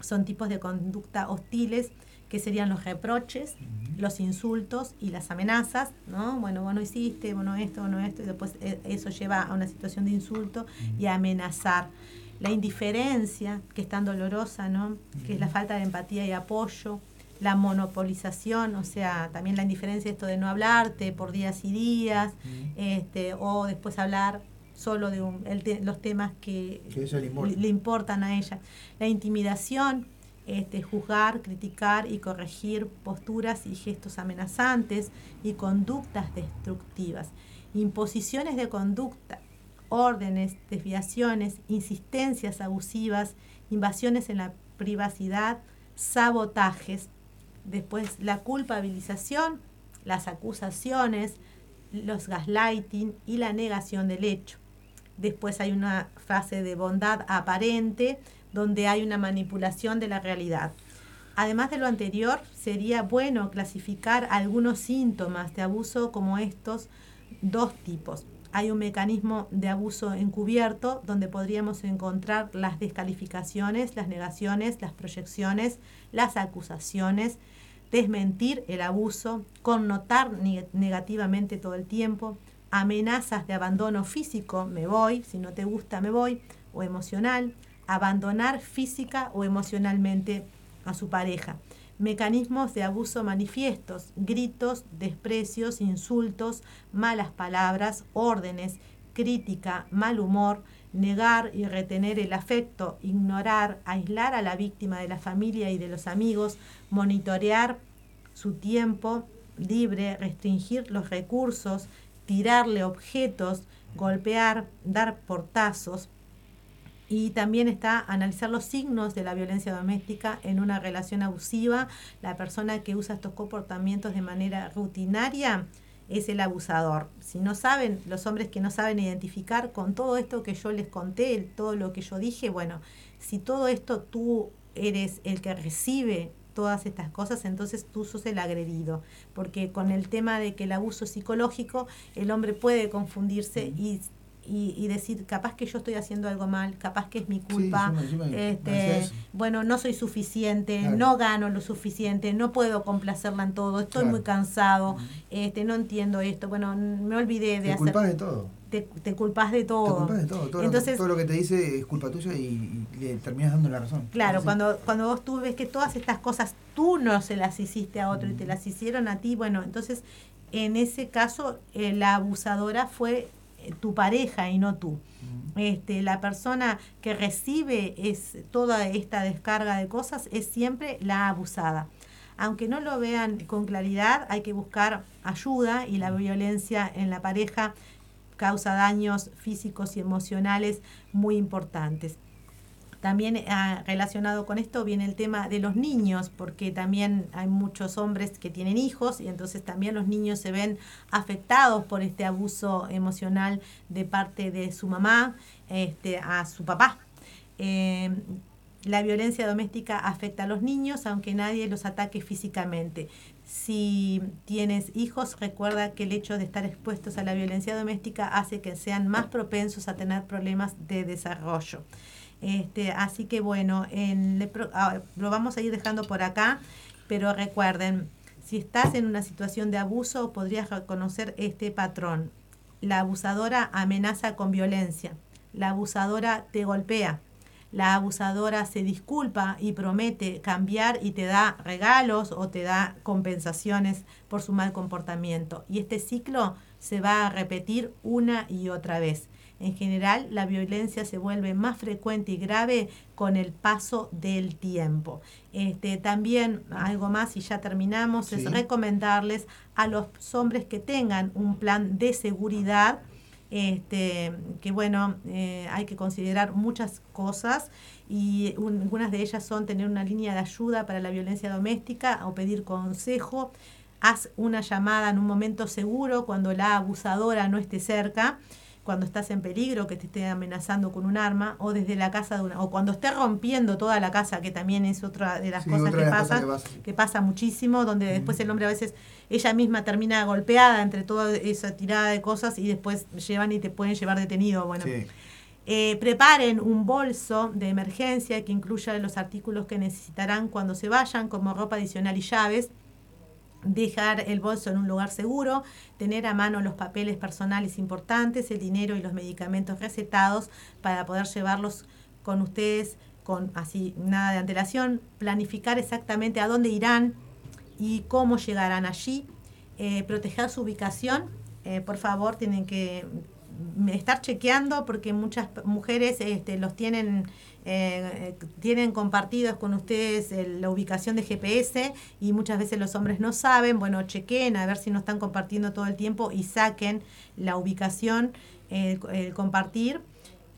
son tipos de conducta hostiles que serían los reproches, los insultos y las amenazas, ¿no? Bueno, vos no hiciste, bueno esto, bueno esto, y después eh, eso lleva a una situación de insulto y a amenazar. La indiferencia, que es tan dolorosa, ¿no? Que es la falta de empatía y apoyo, la monopolización, o sea, también la indiferencia esto de no hablarte por días y días, este, o después hablar solo de un- el te- los temas que, le importa. le importan a ella. La intimidación, este, juzgar, criticar y corregir posturas y gestos amenazantes y conductas destructivas. Imposiciones de conducta, órdenes, desviaciones, insistencias abusivas, invasiones en la privacidad, sabotajes. Después la culpabilización, las acusaciones, los gaslighting y la negación del hecho. Después hay una fase de bondad aparente, donde hay una manipulación de la realidad. Además de lo anterior, sería bueno clasificar algunos síntomas de abuso como estos dos tipos. Hay un mecanismo de abuso encubierto donde podríamos encontrar las descalificaciones, las negaciones, las proyecciones, las acusaciones, desmentir el abuso, connotar ne- negativamente todo el tiempo, amenazas de abandono físico, me voy, si no te gusta me voy, o emocional, abandonar física o emocionalmente a su pareja. Mecanismos de abuso manifiestos, gritos, desprecios, insultos, malas palabras, órdenes, crítica, mal humor, negar y retener el afecto, ignorar, aislar a la víctima de la familia y de los amigos, monitorear su tiempo libre, restringir los recursos, tirarle objetos, golpear, dar portazos, y también está analizar los signos de la violencia doméstica en una relación abusiva. La persona que usa estos comportamientos de manera rutinaria es el abusador. Si no saben, los hombres que no saben identificar con todo esto que yo les conté, todo lo que yo dije, bueno, si todo esto tú eres el que recibe todas estas cosas, entonces tú sos el agredido, porque con el tema de que el abuso psicológico, el hombre puede confundirse y, y, y decir, capaz que yo estoy haciendo algo mal, capaz que es mi culpa, encima me este, eso. bueno, no soy suficiente, Claro. no gano lo suficiente, no puedo complacerla en todo, estoy Claro. muy cansado, este, no entiendo esto, bueno, me olvidé de Te hacer... culpas de todo. Te, te culpas de todo. Te culpas de todo. Todo, Entonces, lo, todo lo que te dice es culpa tuya y, y le terminas dando la razón. Claro, Sí. cuando, cuando vos tú ves que todas estas cosas tú no se las hiciste a otro y te las hicieron a ti, bueno, entonces en ese caso eh, la abusadora fue tu pareja y no tú. Este, la persona que recibe es toda esta descarga de cosas es siempre la abusada. Aunque no lo vean con claridad, hay que buscar ayuda y la violencia en la pareja causa daños físicos y emocionales muy importantes. También ah, relacionado con esto viene el tema de los niños, porque también hay muchos hombres que tienen hijos y entonces también los niños se ven afectados por este abuso emocional de parte de su mamá este, a su papá. Eh, la violencia doméstica afecta a los niños, aunque nadie los ataque físicamente. Si tienes hijos, recuerda que el hecho de estar expuestos a la violencia doméstica hace que sean más propensos a tener problemas de desarrollo. Este, así que bueno, en le ah, lo vamos a ir dejando por acá, pero recuerden, si estás en una situación de abuso, podrías reconocer este patrón. La abusadora amenaza con violencia. La abusadora te golpea. La abusadora se disculpa y promete cambiar y te da regalos o te da compensaciones por su mal comportamiento. Y este ciclo se va a repetir una y otra vez. En general, la violencia se vuelve más frecuente y grave con el paso del tiempo. Este, también algo más y ya terminamos Sí. es recomendarles a los hombres que tengan un plan de seguridad este, que bueno, eh, hay que considerar muchas cosas y un- algunas de ellas son tener una línea de ayuda para la violencia doméstica o pedir consejo. Haz una llamada en un momento seguro cuando la abusadora no esté cerca. Cuando estás en peligro, que te esté amenazando con un arma, o desde la casa de una, o cuando esté rompiendo toda la casa, que también es otra de las Sí, cosas que las pasa, que pasa, sí. que pasa muchísimo, donde después el hombre a veces ella misma termina golpeada entre toda esa tirada de cosas y después llevan y te pueden llevar detenido. Bueno, Sí. eh, preparen un bolso de emergencia que incluya los artículos que necesitarán cuando se vayan, como ropa adicional y llaves. Dejar el bolso en un lugar seguro, tener a mano los papeles personales importantes, el dinero y los medicamentos recetados para poder llevarlos con ustedes con así nada de antelación, planificar exactamente a dónde irán y cómo llegarán allí, eh, proteger su ubicación, eh, por favor tienen que mm, estar chequeando porque muchas mujeres este, los tienen eh, eh, tienen compartidos con ustedes el- la ubicación de GPS y muchas veces los hombres no saben, bueno, chequen a ver si no están compartiendo todo el tiempo y saquen la ubicación, eh, el compartir.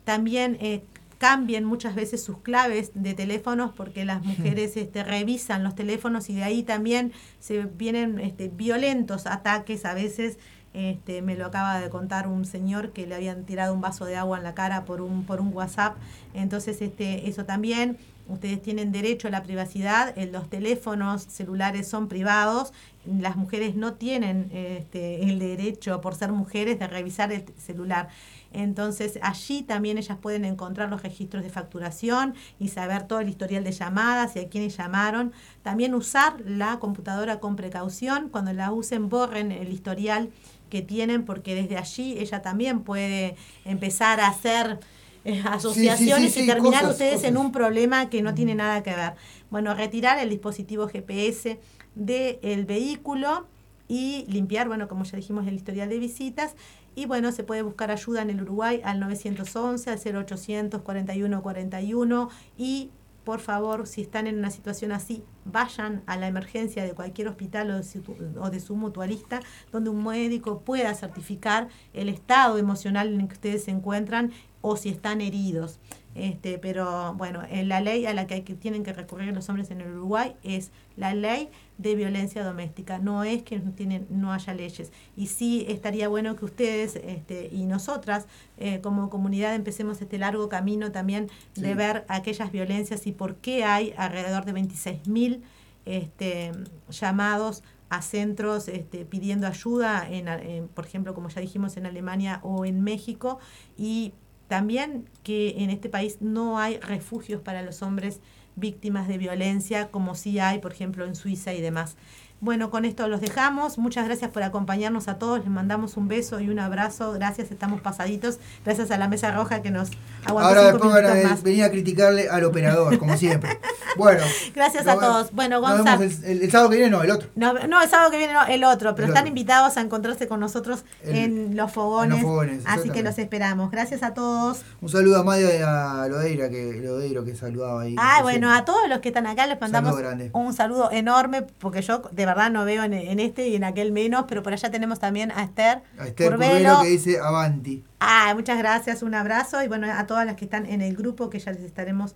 También eh, cambien muchas veces sus claves de teléfonos porque las mujeres este, revisan los teléfonos y de ahí también se vienen este, violentos ataques a veces. Este, me lo acaba de contar un señor que le habían tirado un vaso de agua en la cara por un, por un WhatsApp. Entonces, este, eso también, ustedes tienen derecho a la privacidad, los teléfonos celulares son privados, las mujeres no tienen este, el derecho, por ser mujeres, de revisar el celular. Entonces allí también ellas pueden encontrar los registros de facturación y saber todo el historial de llamadas y a quiénes llamaron. También usar la computadora con precaución. Cuando la usen, borren el historial que tienen porque desde allí ella también puede empezar a hacer eh, asociaciones sí, y sí, terminar cosas, ustedes en un problema que no tiene nada que ver. Bueno, retirar el dispositivo GPS del vehículo y limpiar, bueno, como ya dijimos, el historial de visitas. Y bueno, se puede buscar ayuda en el Uruguay al 911, al 0800 41 41 y por favor, si están en una situación así, vayan a la emergencia de cualquier hospital o de su, mutualista, donde un médico pueda certificar el estado emocional en el que ustedes se encuentran o si están heridos. Este, pero bueno, en la ley a la que, que tienen que recurrir los hombres en el Uruguay es la ley de violencia doméstica. No es que no, tienen, no haya leyes. Y sí estaría bueno que ustedes este, y nosotras eh, como comunidad empecemos este largo camino también de ver aquellas violencias y por qué hay alrededor de 26.000 este, llamados a centros este, pidiendo ayuda, en, en, por ejemplo, como ya dijimos, en Alemania o en México, y también que en este país no hay refugios para los hombres víctimas de violencia, como sí hay, por ejemplo, en Suiza y demás. Bueno, con esto los dejamos. Muchas gracias por acompañarnos a todos. Les mandamos un beso y un abrazo. Gracias, estamos pasaditos. Gracias a la Mesa Roja que nos aguantó Ahora después van a venir a criticarle al operador, como siempre. Bueno. Gracias a todos. Bueno, nos Gonza. vemos el, el- el sábado que viene, no, el otro. No, no, el sábado que viene no, el otro, pero El están otro. invitados a encontrarse con nosotros en los fogones. en los fogones, así que los esperamos. Gracias a todos. Un saludo a Madia y a Lodeira, que, Lodeiro que saludaba ahí. Ah, bueno, a todos los que están acá les mandamos un saludo enorme, porque yo de verdad no veo en, en este y en aquel menos, pero por allá tenemos también a Esther, A Esther que dice Avanti. Ah, muchas gracias, un abrazo y bueno, a todas las que están en el grupo que ya les estaremos.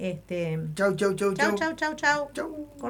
Este, Chau, chau, chau, chau, chau. chau, chau, chau. Chau.